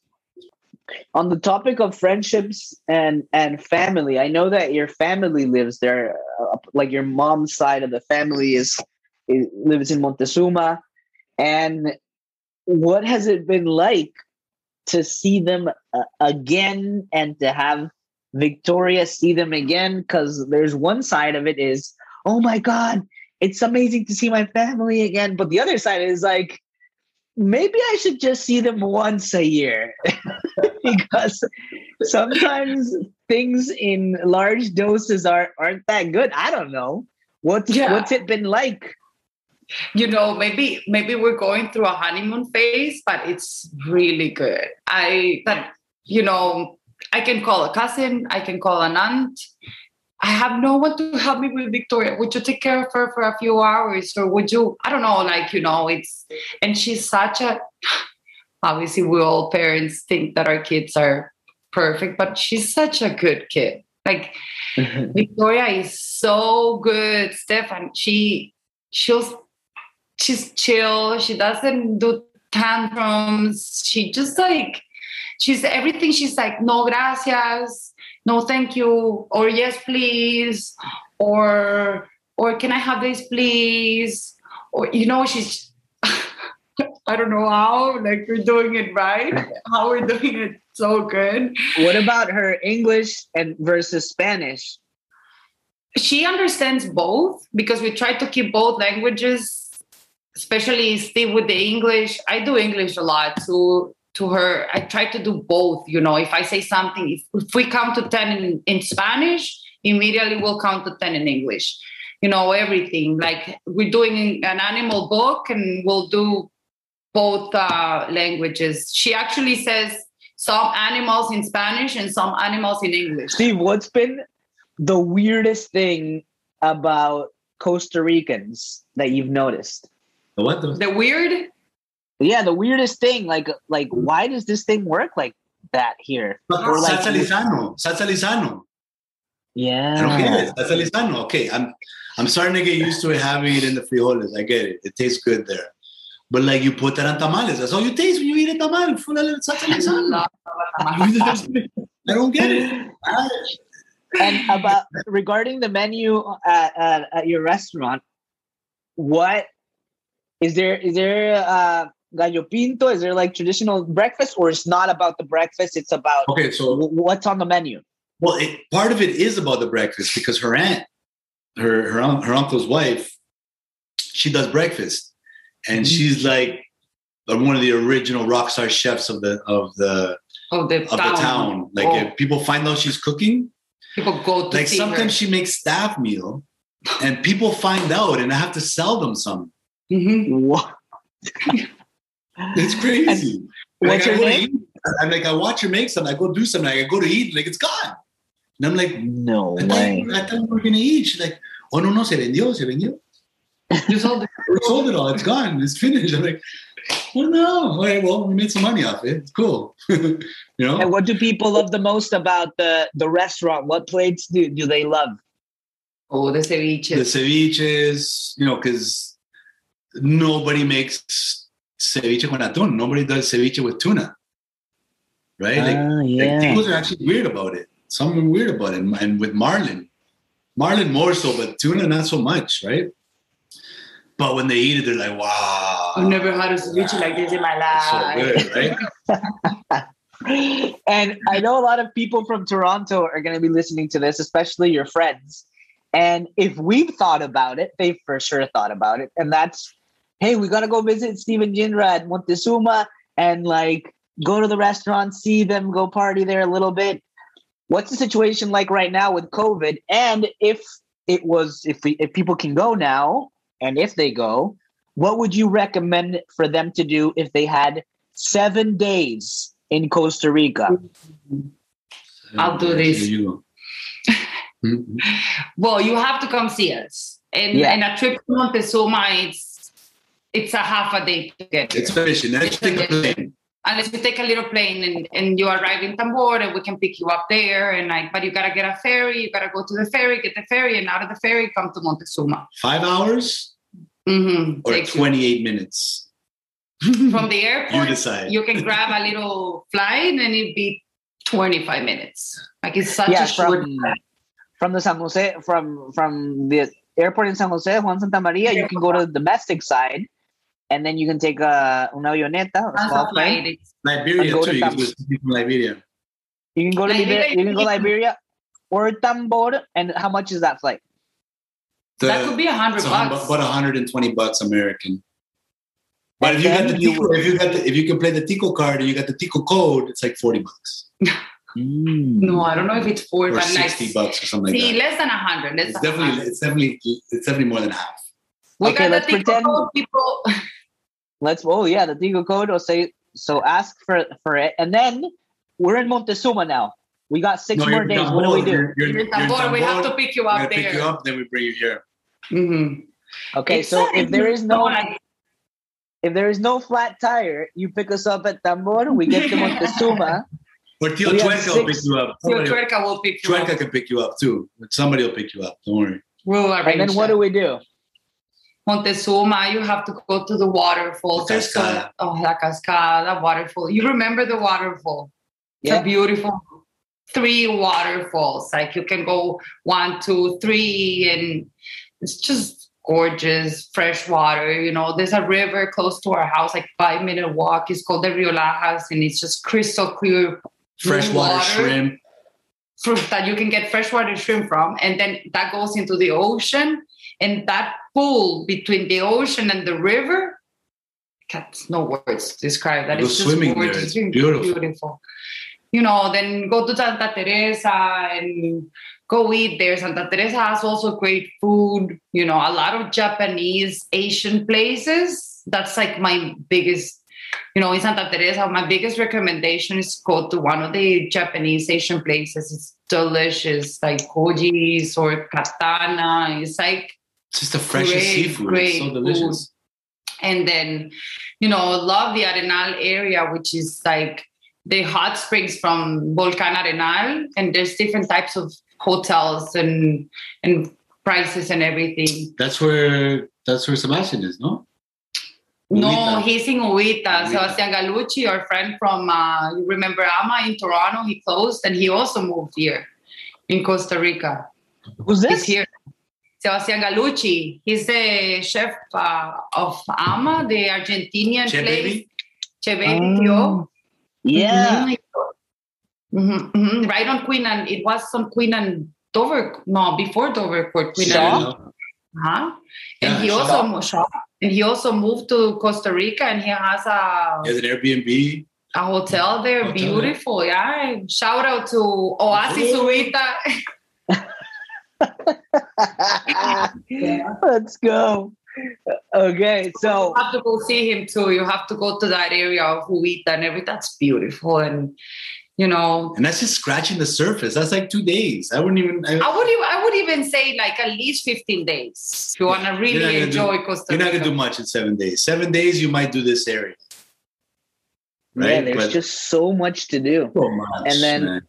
On the topic of friendships and and family, I know that your family lives there. Uh, like your mom's side of the family is, lives in Montezuma, and what has it been like to see them uh, again and to have Victoria see them again? Because there's one side of it is, oh my god, it's amazing to see my family again, but the other side is like, maybe I should just see them once a year because sometimes things in large doses are aren't that good. I don't know. What's Yeah. what's it been like? you know maybe maybe we're going through a honeymoon phase but it's really good i that you know i can call a cousin i can call an aunt i have no one to help me with victoria would you take care of her for a few hours or would you i don't know like you know it's and she's such a obviously we all parents think that our kids are perfect but she's such a good kid like Victoria is so good, Stephan. She she'll she's chill. She doesn't do tantrums. She just like she's everything. She's like, no gracias, no thank you, or yes, please, or or can I have this, please? Or you know, she's I don't know how, like we're doing it right, how we're doing it so good. what about her English and versus Spanish? she understands both because we try to keep both languages especially Steve with the english i do english a lot to to her i try to do both you know. If i say something if, if we count to 10 in, in spanish immediately we'll count to 10 in english. You know everything. Like we're doing an animal book and we'll do both uh, languages. She actually says some animals in spanish and some animals in english. Steve, what's been the weirdest thing about Costa Ricans that you've noticed? The what? The, the weird Yeah, the weirdest thing, like like why does this thing work like that here? Or like- salsa Lizano. Yeah. I don't get it. Salsa. Okay, I'm I'm starting to get used to it having it in the frijoles. I get it. It tastes good there. But like you put that on tamales. That's all you taste when you eat a tamal. Full of salsa. I don't get it. I- and about regarding the menu at, at, at your restaurant, what is there? Is there uh, gallo pinto? Is there like traditional breakfast, or it's not about the breakfast? It's about okay, so what's on the menu. Well, it, part of it is about the breakfast because her aunt, her her her uncle's wife, she does breakfast, and Mhm. she's like one of the original rock star chefs of the of the of the of town. the town. Like Oh, if people find out she's cooking, people go to like see sometimes her. she makes staff meal, and people find out, and I have to sell them some. Mhm. What? It's crazy. What's Like, your name? Eat. I'm like, I watch her make something. I go do something. I go to eat, like it's gone. And I'm like, No I thought, way. you- I thought we were gonna eat. She's like, oh no no, se vendió, se vendió. You sold it. We sold it all. It's gone. It's finished. I'm like, well, no. All right, well, we made some money off it. It's cool. you know? And what do people love the most about the the restaurant? What plates do do they love? Oh, the ceviches. the ceviches, you know, because nobody makes ceviche con atún. Nobody does ceviche with tuna. Right? like, Ah, like, yeah. people are actually weird about it. Some are weird about it. And, and with marlin, marlin more so, but tuna not so much, right? But when they eat it, they're like, wow. I've never had a ceviche like this in my it's so life. good, right? and I know a lot of people from Toronto are going to be listening to this, especially your friends. And if we've thought about it, they've for sure thought about it. And that's, hey, we got to go visit Steven Yindra at Montezuma and like go to the restaurant, see them, go party there a little bit. What's the situation like right now with COVID? And if it was, if we, if people can go now, and if they go, what would you recommend for them to do if they had seven days in Costa Rica? I'll do this. There you. Mhm. Well, you have to come see us. And, Yeah. and a trip to Montezuma, it's it's a half a day to get here. It's fishing. Let's take a plane. Unless you take a little plane and, and you arrive in Tambor and we can pick you up there and like but you gotta get a ferry, you gotta go to the ferry, get the ferry, and out of the ferry come to Montezuma. Five hours Mm-hmm. or 28 minutes. from the airport, You decide. You can grab a little flight and it'd be 25 minutes. Like it's such Yeah, a short from from the San Jose from from the airport in San Jose, Juan Santamaría, you can go to the domestic side, and then you can take a una avioneta, a small plane. flight. Liberia Go to. You can go to Liberia. You can go to Liberia, Liberia, you can go Liberia or Tambor. And how much is that flight? The- that could be a hundred it's a hun- bucks. about 120 bucks American. But And if you got then the you- Tico, if you got the, if you can play the Tico card and you got the Tico code, it's like 40 bucks hmm. no, I don't know if it's four, or but 60 like bucks or something see, like that. less than a hundred. It's definitely hundred. it's definitely it's definitely more than half. We Okay, got let's the pretend- people. Let's oh yeah, the Tico code will say so ask for for it. And then we're in Montezuma now. We got six No, more you're days. What do we do? You're, you're, In you're Tambor, we have to pick you We're up there. pick you up, then we bring you here. Mhm. Okay, It's so if there is no like- if there is no flat tire, you pick us up at Tambor, we get to Montezuma. Or Tio Chueca will pick you up. Your Somebody- Chueca will pick you Chueca up. can pick you up too. Somebody will pick you up. Don't worry. We'll And then what do we do? Montezuma, you have to go to the waterfall. La There's cascada. oh, La Cascada waterfall. You remember the waterfall? It's Yeah. a beautiful three waterfalls. Like you can go one, two, three, and it's just gorgeous, fresh water. You know, there's a river close to our house, like five minute walk. It's called the Rio Lajas, and it's just crystal clear Freshwater water. shrimp. fruit that you can get freshwater shrimp from, and then that goes into the ocean, and that pool between the ocean and the river. That's no words to describe that. It's just swimming there. gorgeous, It's beautiful. beautiful. You know, then go to Santa Teresa and go eat there. Santa Teresa has also great food. You know, a lot of Japanese, Asian places. That's like my biggest you know, in Santa Teresa, my biggest recommendation is go to one of the Japanese Asian places. It's delicious, like Koji's or Katana. It's like, It's just the freshest Great, seafood. It's so delicious. and then, you know, love the Arenal area, which is like the hot springs from Volcan Arenal. And there's different types of hotels and and prices and everything. That's where that's where Sebastian is, no? No, Uvita. he's in Uvita. Uvita. Sebastian Galucci, our friend from, uh, you remember Ama in Toronto, he closed and he also moved here in Costa Rica. Who's He's this? here. Sebastian Galucci, he's the chef uh, of Ama, the Argentinian Che place. Baby? Che Baby, tío. Oh, yeah. Mhm, mhm. Right on Queen and it was on Queen and Dover. No, before Dover Court. Queen Shaw? and huh? And Yeah, he also mo- Shaw. and he also moved to Costa Rica and he has a He has an Airbnb. a hotel there, Hotel. beautiful. Yeah. Shout out to Oasis Uvita. Let's go. Okay, so you have to go see him too. You have to go to that area of Uvita and everything. That's beautiful. And you know, And that's just scratching the surface. That's like two days. I wouldn't even I, I would even I would even say like at least 15 days if you want to really gonna do- enjoy Costa you're not gonna do much in seven days. Seven days you might do this area. yeah, Right? there's But- just so much to do. so much, And then- man.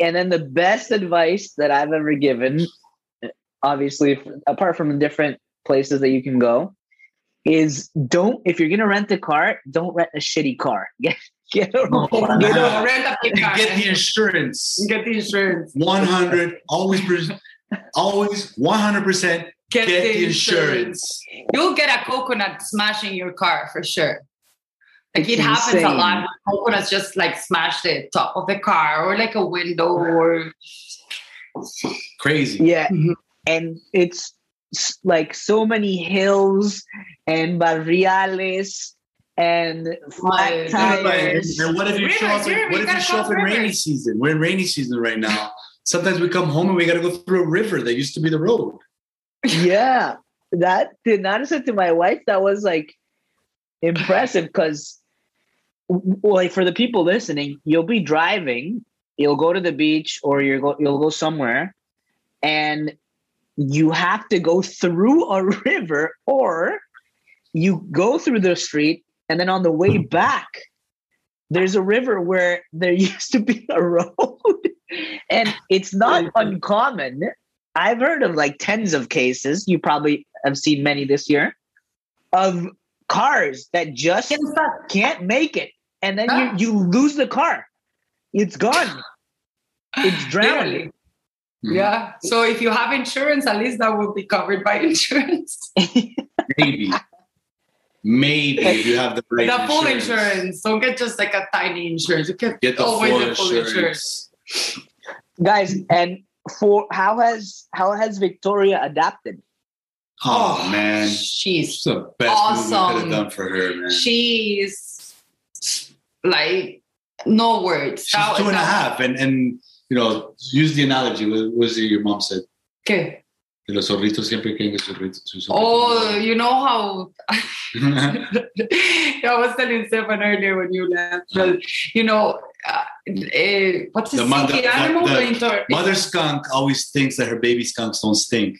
And then the best advice that I've ever given, obviously, apart from the different places that you can go, is don't if you're gonna rent a car, don't rent a shitty car. Get get a, No, get a rent a car. get the insurance. Get the insurance. 100 always always 100% Get, get the, the insurance. insurance. You'll get a coconut smashing your car for sure. Like It's it happens a lot. Coconuts just like smash the top of the car or like a window or Crazy. Yeah. Mhm. And it's like so many hills and barriales and flat Right. tires. And what if you show up? In, what if you show up in rainy season? We're in rainy season right now. Sometimes we come home and we got to go through a river that used to be the road. yeah. That did not say to my wife. That was like impressive because, like, for the people listening, you'll be driving, you'll go to the beach or you're go, you'll go somewhere, and you have to go through a river or you go through the street, and then on the way hmm. back, there's a river where there used to be a road, and it's not uncommon. I've heard of like tens of cases. You probably have seen many this year of cars that just can't make it, and then you ah. you lose the car. It's gone. It's drowned. Literally. Yeah. So if you have insurance, at least that will be covered by insurance. Maybe. Maybe if you have the right the full insurance. Don't get just like a tiny insurance. You get, Get the always full the full insurance. insurance. Guys, and for how has how has Victoria adapted? Oh, oh man. She's It's the best movie could Awesome. have done for her, man. she's like no words. She's That- two and a half, and and you know, use the analogy. What was it your mom said? Okay. Que los zorritos siempre quieren que sus zorritos- Oh, you know how I was telling Stephan earlier when you left, but you know, uh, uh, what's the, The mother- stinky the- animal? the Mother skunk always thinks that her baby skunks don't stink.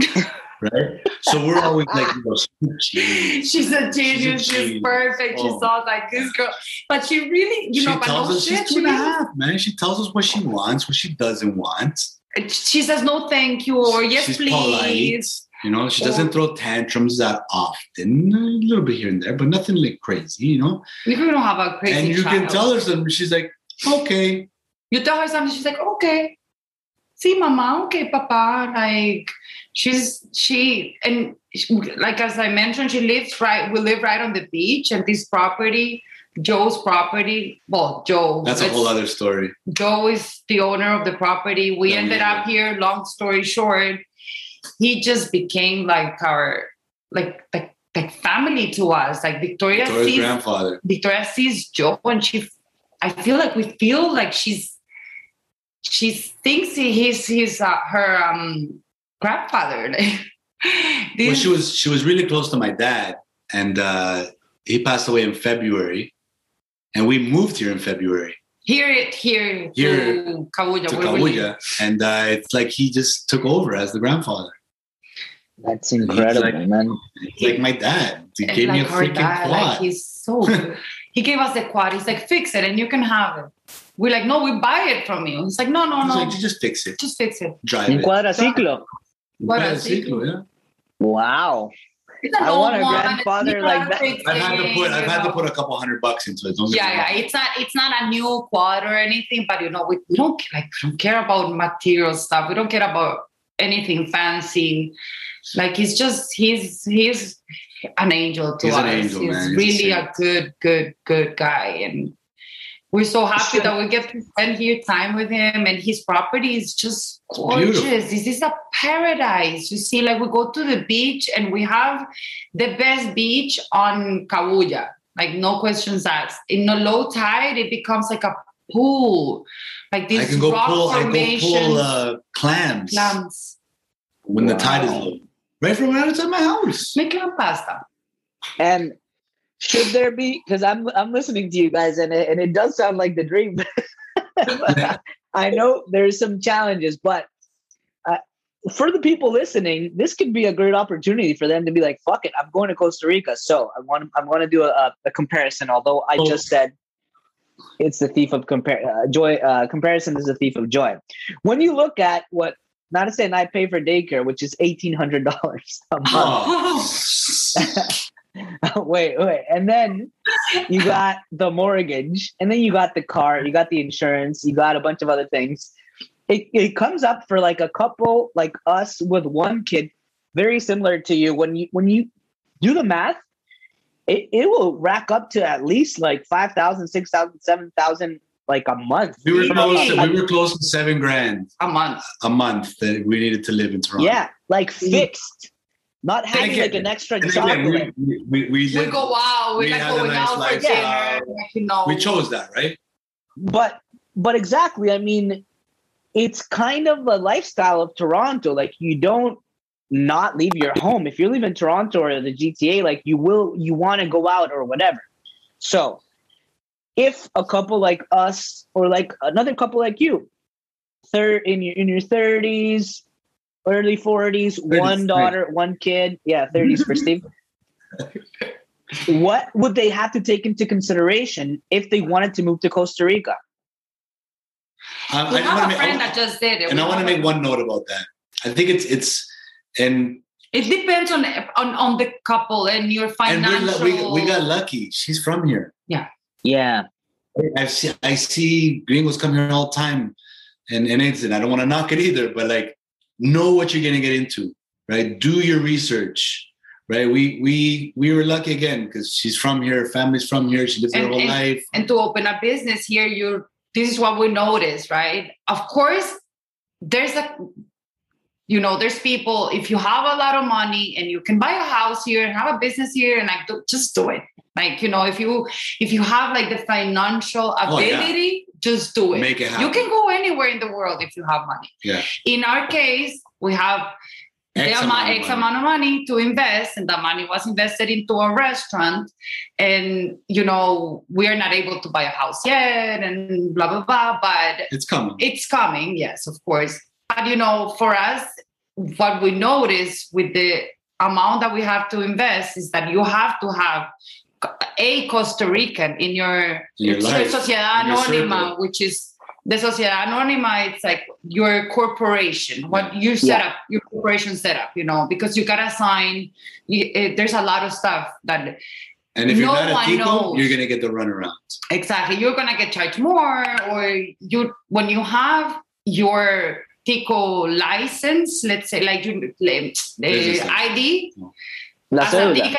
right? So we're always like, you know. She's a genius. She's, perfect. She Oh. saw like this girl, but she really, you she know, tells us shit. she's two She, and a half, man. She tells us what she wants, what she doesn't want. she says no, thank you, or yes, she's please. polite. You know, she doesn't throw tantrums that often. A little bit here and there, but nothing like crazy, you know. You don't have a crazy and you can tell her something. She's like, okay. you tell her something, she's like, okay. See, mama, okay, papa. Like, she's, she, and she- like, as I mentioned, she lives right, we live right on the beach, and this property, Joe's property, well, Joe. That's a whole other story. Joe is the owner of the property. We Yeah, ended yeah, up here, long story short, he just became like our, like, like, like family to us. Like, Victoria Victoria's sees grandfather. Victoria sees Joe and she I feel like we feel like she's she thinks he, he's he's uh, her um grandfather. Like, Well, she was she was really close to my dad, and uh, he passed away in February, and we moved here in February here it here, Here to Cabuya. to where. Cabuya, and uh, it's like he just took over as the grandfather, That's incredible, like- man. like my dad. He And gave me a freaking dad, quad. like he's so he gave us the quad. He's like, fix it and you can have it. We're like, no, we buy it from you. He's like, no, no, He's no, like, you just fix it, just fix it. drive In it. Cuadraciclo. Cuadraciclo, yeah. Wow. It's an I want a one. grandfather You like that. I've had to put I've had to put a couple hundred bucks into it. Don't yeah, yeah. wrong. It's not it's not a new quad or anything, but you know, we, we don't like we don't care about material stuff. We don't care about anything fancy. Like he's just he's he's an angel to He's us. an angel, he's man. He's a really a, good, good, good guy. And we're so happy that we get to spend here time with him. And his property is just gorgeous. beautiful. This is a paradise. You see, like we go to the beach and we have the best beach on Cabuya. Like no questions asked. In a low tide, it becomes like a pool. Like I these can go rock pull I can go formations, pull uh, clams clams. when the tide is low. Right from right outside my house. Make clam pasta. And should there be because I'm I'm listening to you guys and it, and it does sound like the dream. I know there's some challenges, but uh, for the people listening, this could be a great opportunity for them to be like, "Fuck it, I'm going to Costa Rica." So I want I'm going to do a, a comparison. Although I Oh. just said it's the thief of compare uh, joy. Uh, comparison is the thief of joy. When you look at what Madison and I pay for daycare, which is eighteen hundred dollars a month. Oh. wait, wait. And then you got the mortgage, and then you got the car, you got the insurance, you got a bunch of other things. It, it comes up for like a couple like us with one kid, very similar to you. When you when you do the math, it, it will rack up to at least like 5,000, 6,000, 7,000 like a month. we were close. To, we were close to seven grand A month. a month that we needed to live in Toronto. Yeah, like fixed. Not having again- like an extra And chocolate. again, we, we, we, We lived- go wow, We, we like had a nice out for dinner. You know. we chose that, right? but but exactly i mean it's kind of a lifestyle of toronto like you don't not leave your home if you live in toronto or the gta like you will you want to go out or whatever so if a couple like us or like another couple like you third in your in your 30s early 40s one right. daughter one kid yeah 30s for steve what would they have to take into consideration if they wanted to move to Costa Rica? Um, We I have a make- friend that just did it. and I want to make one note about that. I think it's it's and It depends on on on the couple and your and financial. we're, we we got lucky. She's from here. Yeah. Yeah. I see I see gringos come here all the time, and and it's and I don't want to knock it either, but like know what you're gonna get into, right? Do your research, right? We we we were lucky again because she's from here, family's from here, she lives her And- whole and- life. and to open a business here you this is what we notice right of course there's a you know there's people if you have a lot of money and you can buy a house here and have a business here and like do, just do it like you know if you if you have like the financial Oh, yeah. Just do it Make it happen. you can go anywhere in the world if you have money Yeah. in our case we have X the amount amount, of X money. amount of money to invest, and that money was invested into a restaurant. And you know, we are not able to buy a house yet, and blah blah blah. But It's coming. it's coming, yes, of course. But you know, for us, what we notice with the amount that we have to invest is that you have to have a Costa Rican in your, your life, Sociedad in your Anónima, which is the Sociedad Anónima. It's like your corporation, what you set Yeah. up, your corporation set up, you know, because you gotta sign. You, eh, there's a lot of stuff that and if you're no not a one knows. you're gonna get the runaround. exactly you're gonna get charged more, or you when you have your Tico license, let's say like you the Business ID, La as a cédula. Tica,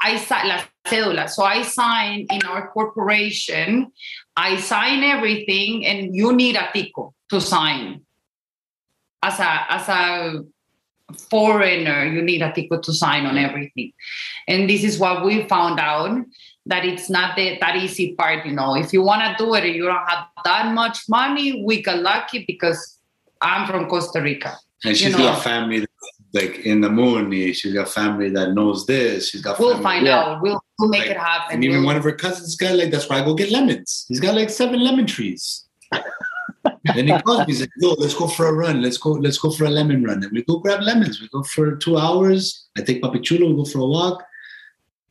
I sign la cédula. So I sign in our corporation. I sign everything, and you need a tico to sign. As a as a foreigner, you need a tico to sign on everything. And this is what we found out that it's not the, that easy part. You know, if you want to do it, and you don't have that much money. We got lucky because I'm from Costa Rica. And You she's know. got family that's like in the moon. She's got family that knows this. She's got We'll family- find Yeah. out. We'll, we'll make Like, it happen. And even We'll- one of her cousins got like, that's why I go get lemons. He's got like seven lemon trees. and he calls me, he's like, yo, let's go for a run. Let's go, let's go for a lemon run. And we go grab lemons. We go for two hours. I take Papi Chulo, we go for a walk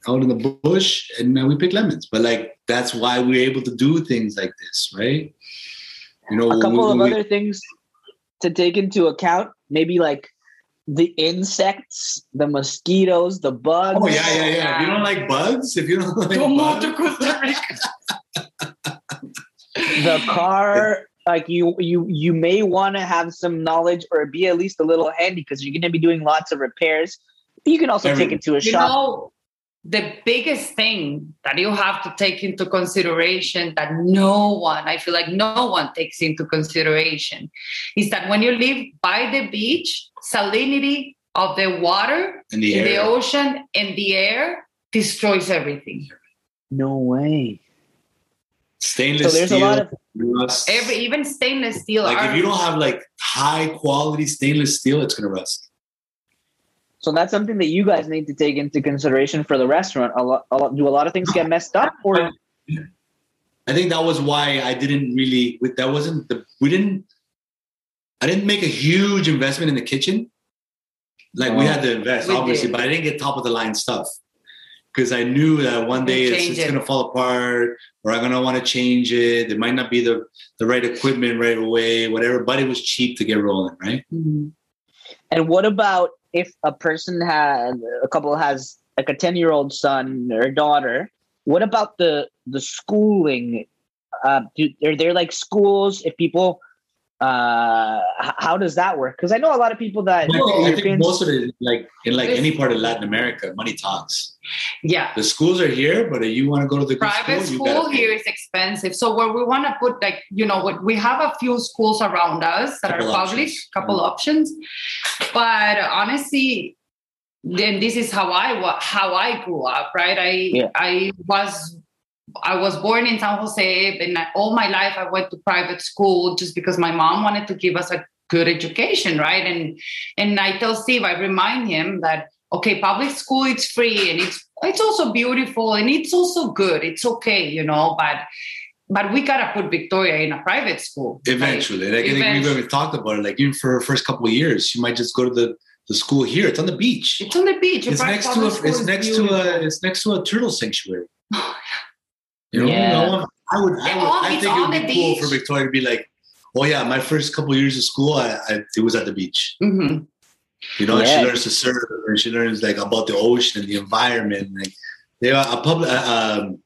out in the bush, and uh, we pick lemons. But like that's why we're able to do things like this, right? You know, a couple of we- other things to take into account maybe like the insects the mosquitoes the bugs Oh yeah, yeah, yeah. If you don't like bugs, if you don't like Don't move bugs, to Costa Rica. the car like you you you may want to have some knowledge or be at least a little handy because you're going to be doing lots of repairs you can also take it to a shop know the biggest thing that you have to take into consideration that no one i feel like no one takes into consideration is that when you live by the beach salinity of the water in the in the ocean and the air destroys everything no way Stainless so there's a steel, lot of rust. every even stainless steel like are- if you don't have like high quality stainless steel, it's gonna rust. So that's something that you guys need to take into consideration for the restaurant a lot, a lot do a lot of things get messed up or I think that was why I didn't really. That wasn't the. We didn't. I didn't make a huge investment in the kitchen. Like we Oh. had to invest, obviously, did. but I didn't get top of the line stuff because I knew that one day it's change just it. gonna fall apart, or I'm gonna want to change it. It might not be the the right equipment right away, whatever. But it was cheap to get rolling, right? Mhm. And what about if a person had a couple has like a 10 year old son or daughter? What about the the schooling? Uh, do, are there like schools if people uh how does that work because i know a lot of people that think, I think most of it, like in like any part of Latin America, money talks. Yeah The schools are here, but if you want to go to the private school, school here is expensive so where we want to put like you know what we have a few schools around us that Couple are public options. couple mm-hmm. options but honestly then this is how i wa- how i grew up right i Yeah. i was I was born in San Jose, and all my life I went to private school just because my mom wanted to give us a good education, right? And and I tell Steve, I remind him that okay, public school it's free and it's it's also beautiful and it's also good. It's okay, you know, but but we gotta put Victoria in a private school. Like, Eventually, like, I think we've eventually. already talked about it. Like even for her first couple of years, she might just go to the the school here. It's on the beach. It's on the beach. It's next to a it's is next to a it's next to a turtle sanctuary. You know, Yeah. no one- I would, I would, I think it would be the cool beach. for Victoria to be like, oh yeah, my first couple years of school, I, I it was at the beach. Mhm. You know, Yeah. she learns to surf, and she learns like about the ocean and the environment. Like, they are a public, uh, um,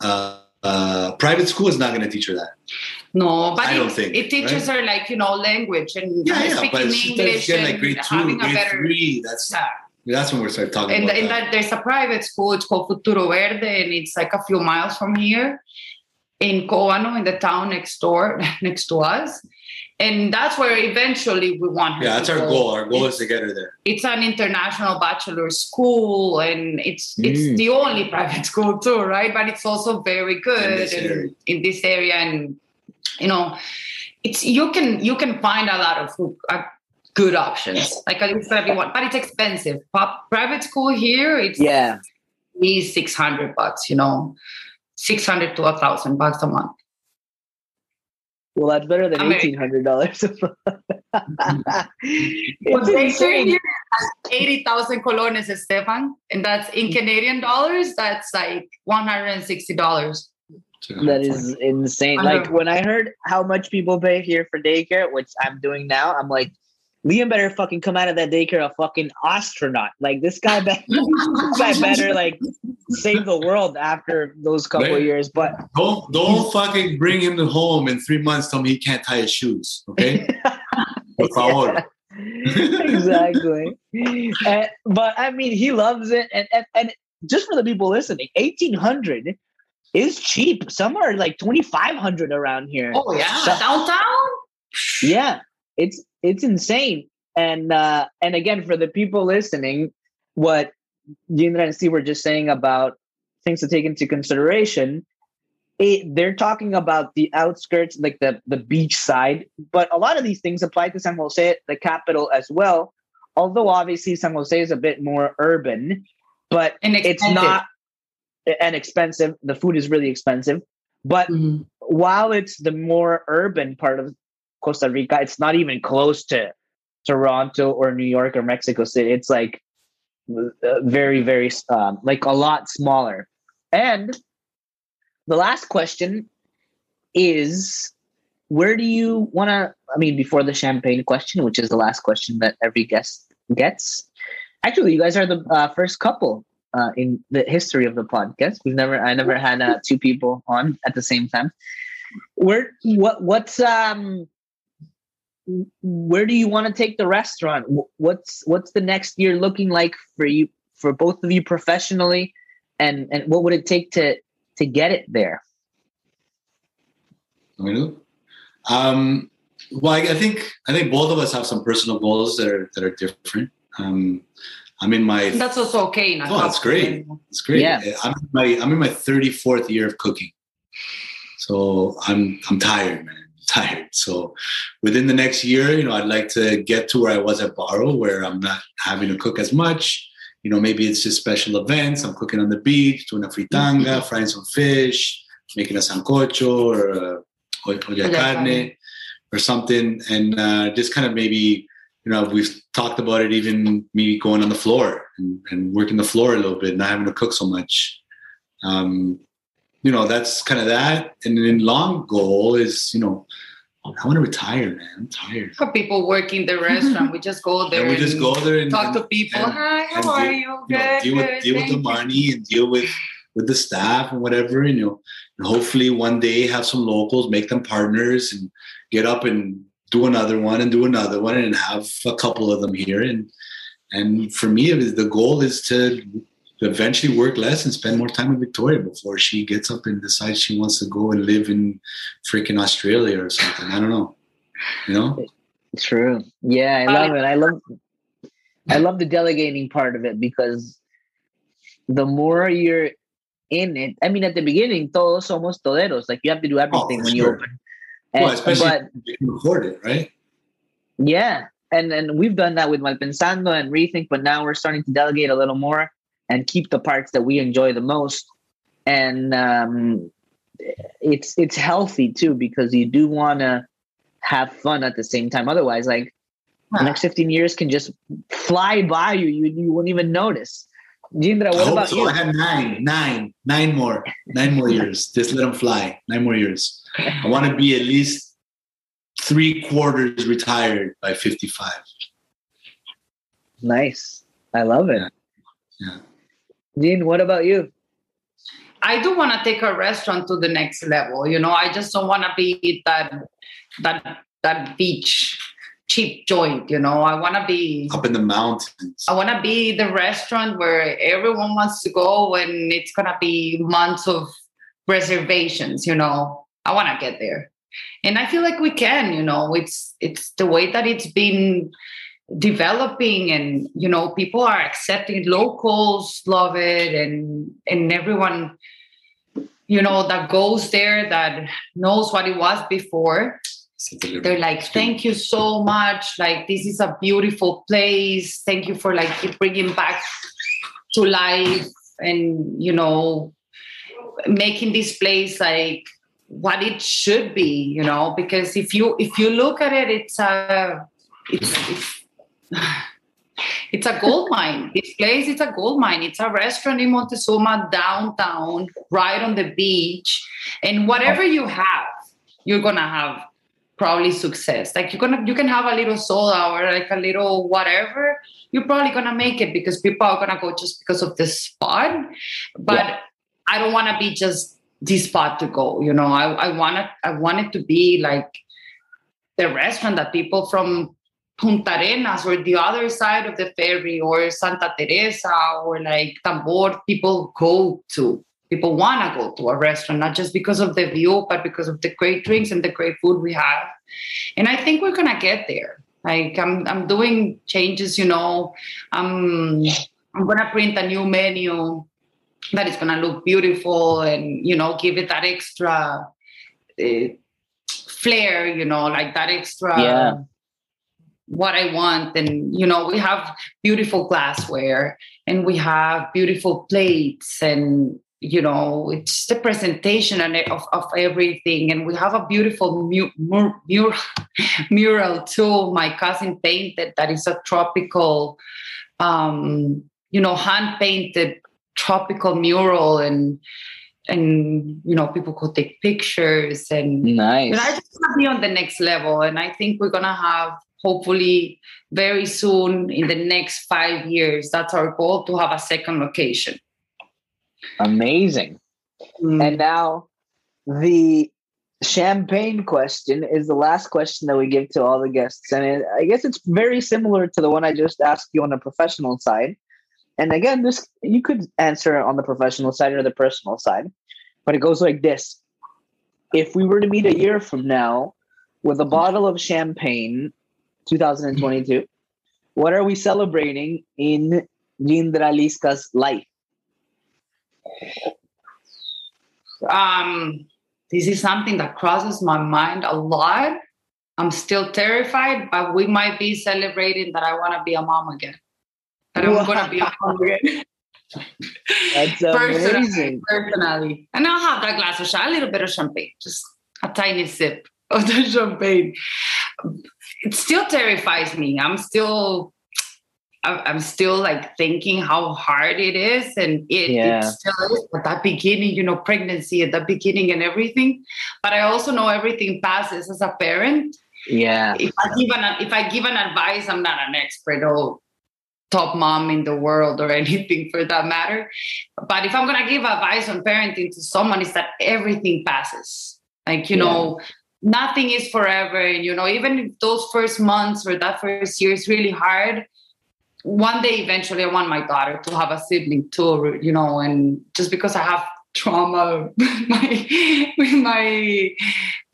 uh, uh, private school is not going to teach her that. No, but I it, don't think, it teaches her like you know language and Yeah, yeah, speaking but English get like grade two, having a grade better. three. That's Yeah. that's when we start talking And, about and that. that there's a private school. It's called Futuro Verde, and it's like a few miles from here in Cóbano, in the town next door, next to us. And that's where eventually we want her. Yeah, to that's our go. goal. Our goal is to get her there. it's an international bachelor school and it's Mm. it's the only private school too right but it's also very good this and- area. in this area and you know it's you can you can find a lot of uh, good options like at least everyone but it's expensive Pop, private school here it's Yeah. me 600 bucks you know 600 to a thousand bucks a month Well, that's better than eighteen hundred dollars. But it's they insane. here is 80,000 colones, Stephan. And that's in Canadian dollars, that's like $160. That is insane. Like when I heard how much people pay here for daycare, which I'm doing now, I'm like, Liam better fucking come out of that daycare a fucking astronaut. Like this guy, be- this guy better like save the world after those couple Right. years. But Don't don't fucking bring him to home in three months. Tell me he can't tie his shoes. Okay. Por favor. exactly. And- but I mean, he loves it, and, and and just for the people listening, eighteen hundred is cheap. Some are like twenty five hundred around here. Oh, yeah. So- Downtown? yeah it's it's insane. And uh and again for the people listening what Yindra and Steve were just saying about things to take into consideration it, they're talking about the outskirts like the the beach side but a lot of these things apply to san jose the capital as well although obviously san jose is a bit more urban but it's not and expensive. The food is really expensive. But Mhm. while it's the more urban part of Costa Rica, it's not even close to Toronto or New York or Mexico City. It's like uh, very, very, um, like a lot smaller. And the last question is where do you want to? I mean, before the champagne question, which is the last question that every guest gets. Actually, you guys are the uh, first couple uh, in the history of the podcast. We've never, I never had uh, two people on at the same time. Where, what, what's, um, where do you want to take the restaurant? What's, what's the next year looking like for you, for both of you professionally, and and what would it take to to get it there? You know? Um, well, I, I think I think both of us have some personal goals that are that are different. Um, I'm in my That's also okay. in a Oh, that's great. It's great. Yeah. I'm in my I'm in my 34th year of cooking, so I'm I'm tired, man. Tired. So within the next year, you know, I'd like to get to where I was at Baro, where I'm not having to cook as much. You know, maybe it's just special events. I'm cooking on the beach, doing a fritanga, frying some fish, making a sancocho or a olla de carne carne. or something, and uh, just kind of maybe you know, we've talked about it, even me going on the floor and, and working the floor a little bit, not having to cook so much. Um, you know, that's kind of that. And then long goal is, you know, I want to retire, man. I'm tired. For people working the restaurant, we just go there And we just go there and, talk and, to people. and- Hi, how are deal- you? you know, Good, deal with deal with the money and deal with with the staff and whatever, and, you know, and hopefully one day have some locals, make them partners, and get up and do another one and do another one, and have a couple of them here. And and for me, the goal is to eventually work less and spend more time with Victoria before she gets up and decides she wants to go and live in freaking Australia or something. I don't know, you know. True. Yeah, I love it. I love I love the delegating part of it because the more you're in it, I mean at the beginning, todos somos toderos. Like you have to do oh, everything for when you sure. open. Well, And- especially but if you can afford it, right? yeah. And and we've done that with Malpensando and Rethink, but now we're starting to delegate a little more and keep the parts that we enjoy the most. And um it's it's healthy too because you do want to have fun at the same time. Otherwise, like The next 15 years can just fly by you. You, you won't even notice. Yindra, what about so. you? I had nine, nine, nine more, nine more years. Just let them fly. Nine more years. I want to be at least three quarters retired by 55. Nice. I love it. Yeah. Dean, what about you? I do want to take a restaurant to the next level. You know, I just don't want to be that that that beach cheap joint. You know, I want to be Up in the mountains. I want to be the restaurant where everyone wants to go and it's going to be months of reservations, you know. I want to get there. And I feel like we can, you know. It's it's the way that it's been developing and you know people are accepting locals love it and and everyone you know that goes there that knows what it was before they're like thank you so much. Like this is a beautiful place. Thank you for like bringing back to life and you know making this place like what it should be you know? Because if you if you look at it it's a it's it's it's a gold mine. This place is a gold mine. It's a restaurant in Montezuma downtown, right on the beach. And whatever you have, you're gonna have probably success. Like you're gonna you can have a little soda or like a little whatever. You're probably gonna make it because people are gonna go just because of the spot. But Yeah. I don't wanna be just this spot to go. You know, I, I wanna I want it to be like the restaurant that people from Punta Arenas or the other side of the ferry or Santa Teresa or like Tambor, people go to. People want to go to a restaurant, not just because of the view, but because of the great drinks and the great food we have. And I think we're gonna get there. Like I'm, I'm doing changes. You know, I'm, I'm gonna print a new menu that is gonna look beautiful and you know give it that extra uh, flair. You know, like that extra Yeah. What I want. And, you know, we have beautiful glassware and we have beautiful plates and, you know, it's the presentation and of, of everything. And we have a beautiful mu- mur- mur- mural too. My cousin painted that is a tropical, um, you know, hand painted tropical mural and, and you know people could take pictures and Nice. but I just want to be on the next level. And I think we're going to have, hopefully, very soon in the next five years, that's our goal to have a second location. Amazing. Mm. And now the champagne question is the last question that we give to all the guests. And it, I guess it's very similar to the one I just asked you on the professional side. And again, this you could answer on the professional side or the personal side, but it goes like this. If we were to meet a year from now with a bottle of champagne, 2022, what are we celebrating in Yindra Liska's life? um, this is something that crosses my mind a lot. I'm still terrified, but we might be celebrating that I want to be a mom again. That I'm going to be a mom again. That's Personally. amazing. personally. And I'll have that glass of champagne, a little bit of champagne, just a tiny sip of the champagne. It still terrifies me. I'm still, I'm still like thinking how hard it is, and it, Yeah. it still is at that beginning, you know, pregnancy at the beginning and everything. But I also know everything passes as a parent. Yeah. If I give an if I give an advice, I'm not an expert or top mom in the world or anything for that matter. But if I'm gonna give advice on parenting to someone, is that everything passes. Like, you know, nothing is forever. And you know, even those first months or that first year is really hard, one day eventually I want my daughter to have a sibling too, you know, and just because I have trauma with my with my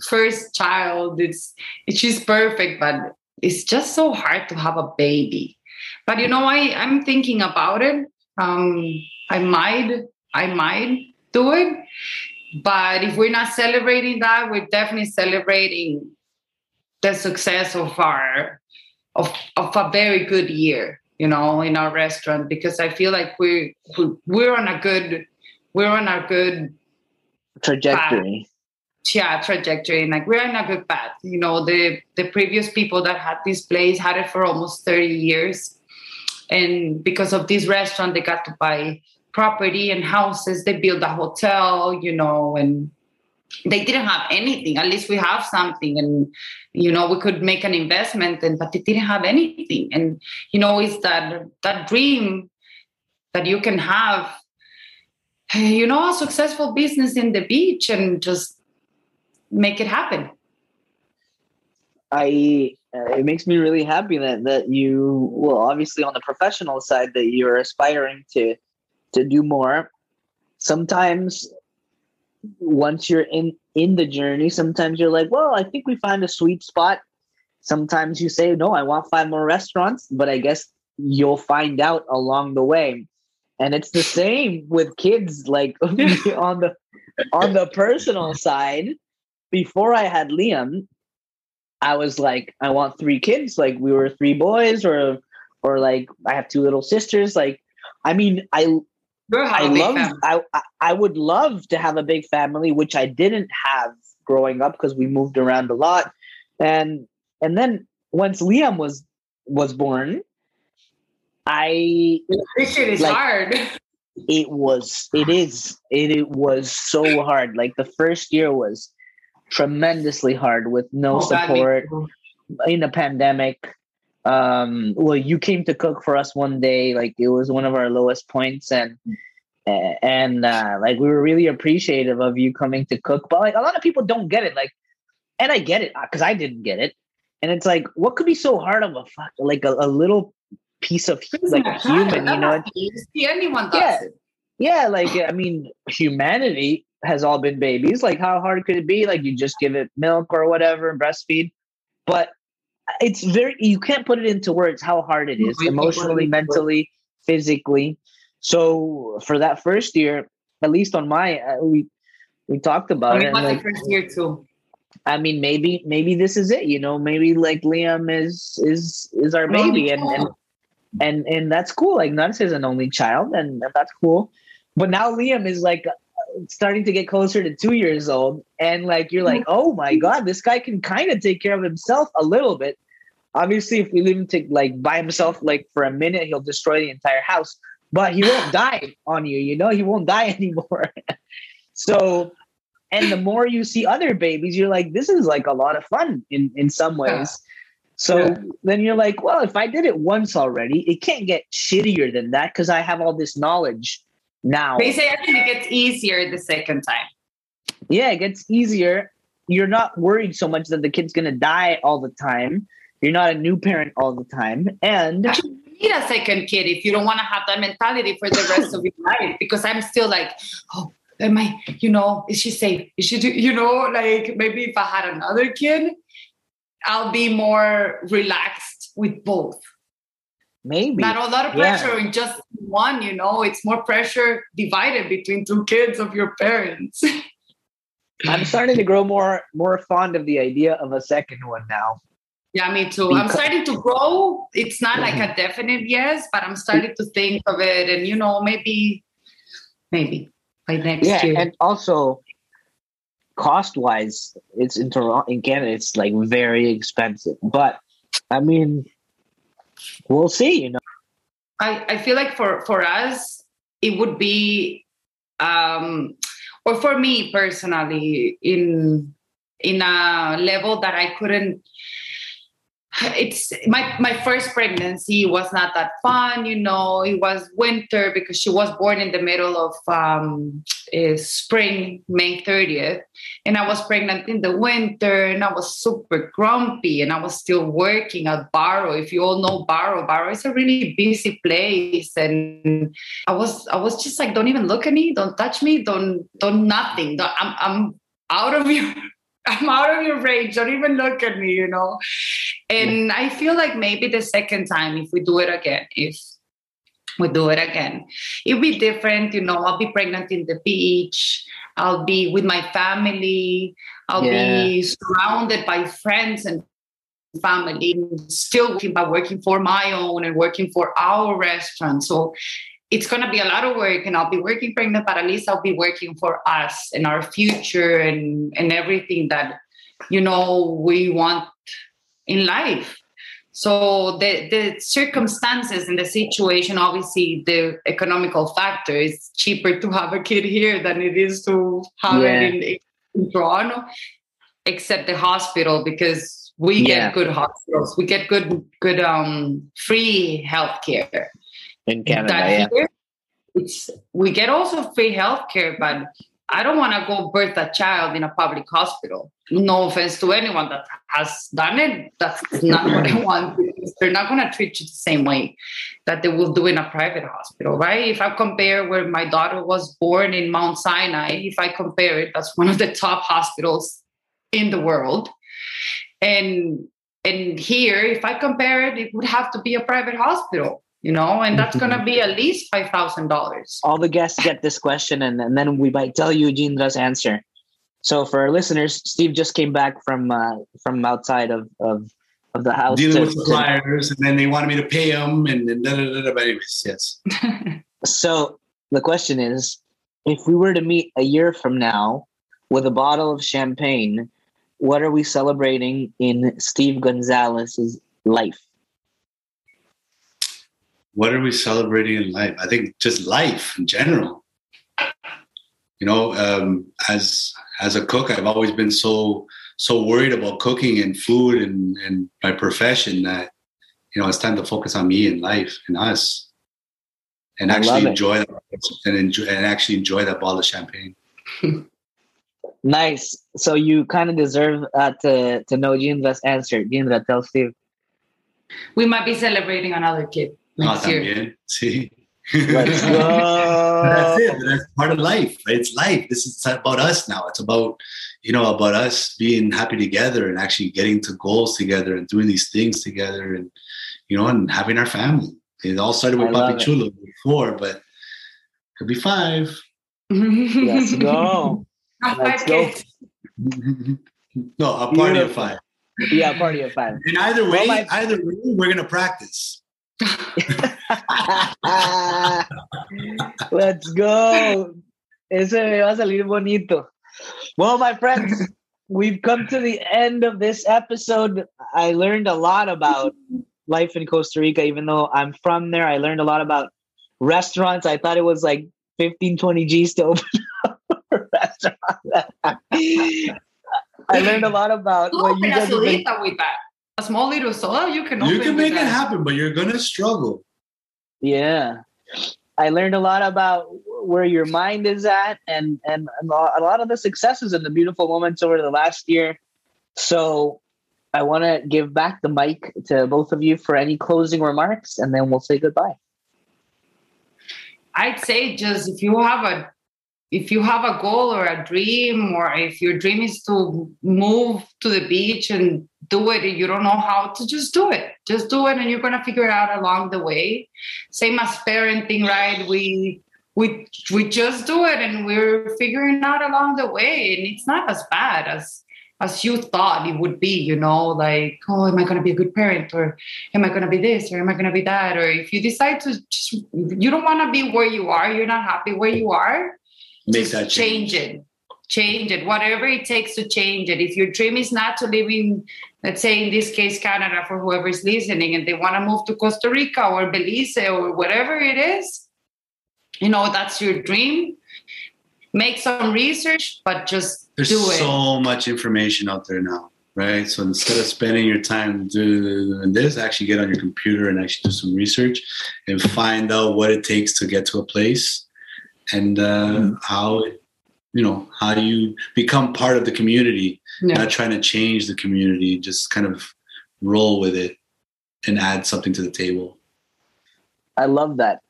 first child, it's she's perfect, but it's just so hard to have a baby. But you know, I I'm thinking about it. Um, I might I might do it, but if we're not celebrating that, we're definitely celebrating the success of our of of a very good year, you know, in our restaurant because I feel like we're we're on a good we're on a good Trajectory. yeah trajectory. Like we're in a good path. You know, the the previous people that had this place had it for almost 30 years. And because of this restaurant, they got to buy property and houses. They built a hotel, you know, and they didn't have anything. At least we have something, and you know, we could make an investment. And but they didn't have anything. And you know, it's that that dream that you can have. You know, a successful business in the beach and just make it happen. I uh, it makes me really happy that that you well obviously on the professional side that you're aspiring to to do more. Sometimes once you're in in the journey, sometimes you're like, well, I think we find a sweet spot. Sometimes you say, no, I want five more restaurants, but I guess you'll find out along the way. And it's the same with kids, like on the on the personal side. Before I had Liam, I was like, I want three kids. Like we were three boys, or or like I have two little sisters. Like, I mean, I I love I I would love to have a big family, which I didn't have growing up because we moved around a lot. And and then once Liam was was born, I this shit is like, hard. It was it is it, it was so hard. Like the first year was tremendously hard with no oh, support in a pandemic. Um, well, you came to cook for us one day, like it was one of our lowest points, and and uh, like we were really appreciative of you coming to cook. But like a lot of people don't get it, like, and I get it because I didn't get it. And it's like, what could be so hard of a fuck, like a, a little piece of like a human, you know? Anyone does yeah. it. Yeah, like I mean, humanity has all been babies. Like, how hard could it be? Like, you just give it milk or whatever, and breastfeed. But it's very, you can't put it into words how hard it is emotionally, mentally, physically. So for that first year, at least on my, uh, we we talked about it. Like, the first year too. I mean, maybe maybe this is it. You know, maybe like Liam is is is our baby, and and and and that's cool. Like Nuts is an only child, and that's cool. But now Liam is like starting to get closer to two years old and like you're like oh my mm-hmm. god this guy can kind of take care of himself a little bit. Obviously if we leave him to like by himself like for a minute he'll destroy the entire house but he won't die on you you know? He won't die anymore. So and the more you see other babies you're like this is like a lot of fun in in some ways. So yeah. then you're like well if i did it once already it can't get shittier than that because i have all this knowledge now they say actually it gets easier the second time. Yeah, it gets easier. You're not worried so much that the kid's gonna die all the time. You're not a new parent all the time. And actually, you need a second kid if you don't want to have that mentality for the rest of your life. Because I'm still like, oh, am I, you know, is she safe? Is she, do, you know, like maybe if I had another kid, I'll be more relaxed with both. Maybe not a lot of pressure yeah. in just one. You know, it's more pressure divided between two kids of your parents. I'm starting to grow more more fond of the idea of a second one now. Yeah, me too. Because- I'm starting to grow. It's not like a mm-hmm. definite yes, but I'm starting to think of it, and you know, maybe, maybe by next yeah, year. and also cost wise, it's in Toronto in Canada. It's like very expensive, but I mean, we'll see. You know, I I feel like for for us it would be, um, or for me personally, in in a level that I couldn't it's my my first pregnancy was not that fun you know it was winter because she was born in the middle of um, eh, spring may 30th and i was pregnant in the winter and i was super grumpy and i was still working at Baro. If you all know Baro Baro is a really busy place and i was i was just like don't even look at me don't touch me don't don't nothing don't, i'm i'm out of your I'm out of your range. Don't even look at me, you know. And I feel like maybe the second time, if we do it again, if we do it again, it'll be different. You know, I'll be pregnant in the beach. I'll be with my family. I'll yeah. be surrounded by friends and family. Still working, but working for my own and working for our restaurant. So it's going to be a lot of work and I'll be working for at least I'll be working for us and our future and, and everything that, you know, we want in life. So the, the circumstances and the situation, obviously the economical factor is cheaper to have a kid here than it is to have Yeah. it in, in Toronto, except the hospital because we Yeah. get good hospitals. We get good, good um free healthcare In Canada, that yeah. here, it's we get also free healthcare, but I don't want to go birth a child in a public hospital. No offense to anyone that has done it. That's not what I want. They're not going to treat you the same way that they will do in a private hospital, right? If I compare where my daughter was born in Mount Sinai, if I compare it, that's one of the top hospitals in the world. And and here, if I compare it, it would have to be a private hospital, you know, and that's going to be at least five thousand dollars. all the guests get this question and, and then we might tell you Yindra's answer. So for our listeners, Steve just came back from uh, from outside of, of of the house. Dealing to- with to- suppliers, and then they wanted me to pay them, and, and da, da, da, da, but anyways, yes. so the question is, if we were to meet a year from now with a bottle of champagne, what are we celebrating in Steve González's life? What are we celebrating in life? I think just life in general. You know, um, as as a cook, I've always been so so worried about cooking and food and and my profession that you know it's time to focus on me and life and us, and I actually enjoy that and enjoy and actually enjoy that bottle of champagne. Nice. So you kind of deserve uh, to to know Yindra's answer. Jindra, tell Steve. We might be celebrating another kid Ah, next year. también, sí. Let's But that's it. That's part of life. Right? It's life. This is about us now. It's about, you know, about us being happy together and actually getting to goals together and doing these things together and, you know, and having our family. It all started with I Papi it. Chulo before, but could be five. Let's go. Let's go. No, a party of five. Yeah, a party of five. And either way, Well, my- either way, we're gonna practice. Let's go. Ese me va a salir bonito. Well, my friends, we've come to the end of this episode. I learned a lot about life in Costa Rica, even though I'm from there. I learned a lot about restaurants. I thought it was like 15, 20 G's to open up a restaurant. I learned a lot about what you guys been with that. A small little soda, you can You can with make it happen, but you're gonna struggle. Yeah. I learned a lot about where your mind is at and, and and a lot of the successes and the beautiful moments over the last year. So I want to give back the mic to both of you for any closing remarks and then we'll say goodbye. I'd say just if you have a if you have a goal or a dream or if your dream is to move to the beach and do it and you don't know how to just do it just do it and you're going to figure it out along the way same as parenting right we we we just do it and we're figuring out along the way and it's not as bad as as you thought it would be you know like oh am i going to be a good parent or am I going to be this or am I going to be that? Or if you decide to just, you don't want to be where you are, you're not happy where you are, Make that change. change. it. Change it, whatever it takes to change it. If your dream is not to live in, let's say in this case, Canada, for whoever is listening, and they want to move to Costa Rica or Belize or whatever it is, you know, that's your dream. Make some research, but just There's do it. so much information out there now, right? So instead of spending your time doing this, actually get on your computer and actually do some research and find out what it takes to get to a place and uh, how, it, you know, how you become part of the community. Yeah. Not trying to change the community, just kind of roll with it and add something to the table. I love that.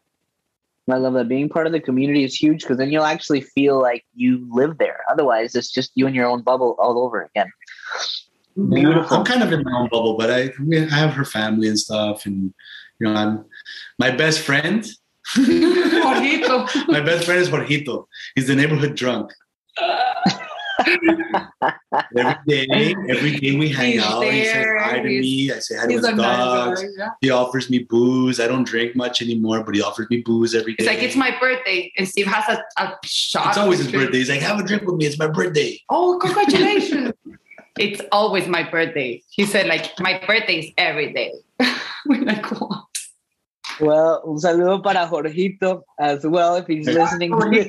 I love that being part of the community is huge because then you'll actually feel like you live there. Otherwise, it's just you in your own bubble all over again. Beautiful. I'm kind of in my own bubble, but I, I, mean, I have her family and stuff, and you know, I'm my best friend. Jorgito. my best friend is Jorgito. He's the neighborhood drunk. every day, every day we hang He's out. He says hi to me. I say hi to his dogs. Yeah. He offers me booze. I don't drink much anymore, but he offers me booze every day. It's like it's my birthday, and Steve has a, a shot. It's always his drink. birthday. He's like, have a drink with me. It's my birthday. Oh, congratulations! it's always my birthday. He said, like my birthday is every day. We're like, what? Well, un saludo para Jorgito as well if he's listening to this.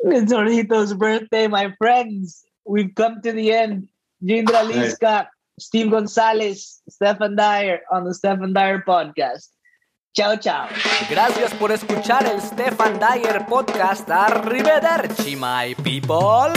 it's Jorgito's birthday, my friends. We've come to the end. Jindra Liska, Steve Gonzalez, Stefan Dyer on the Stefan Dyer podcast. Ciao, ciao. Gracias por escuchar el Stefan Dyer Podcast. Arrivederci, my people.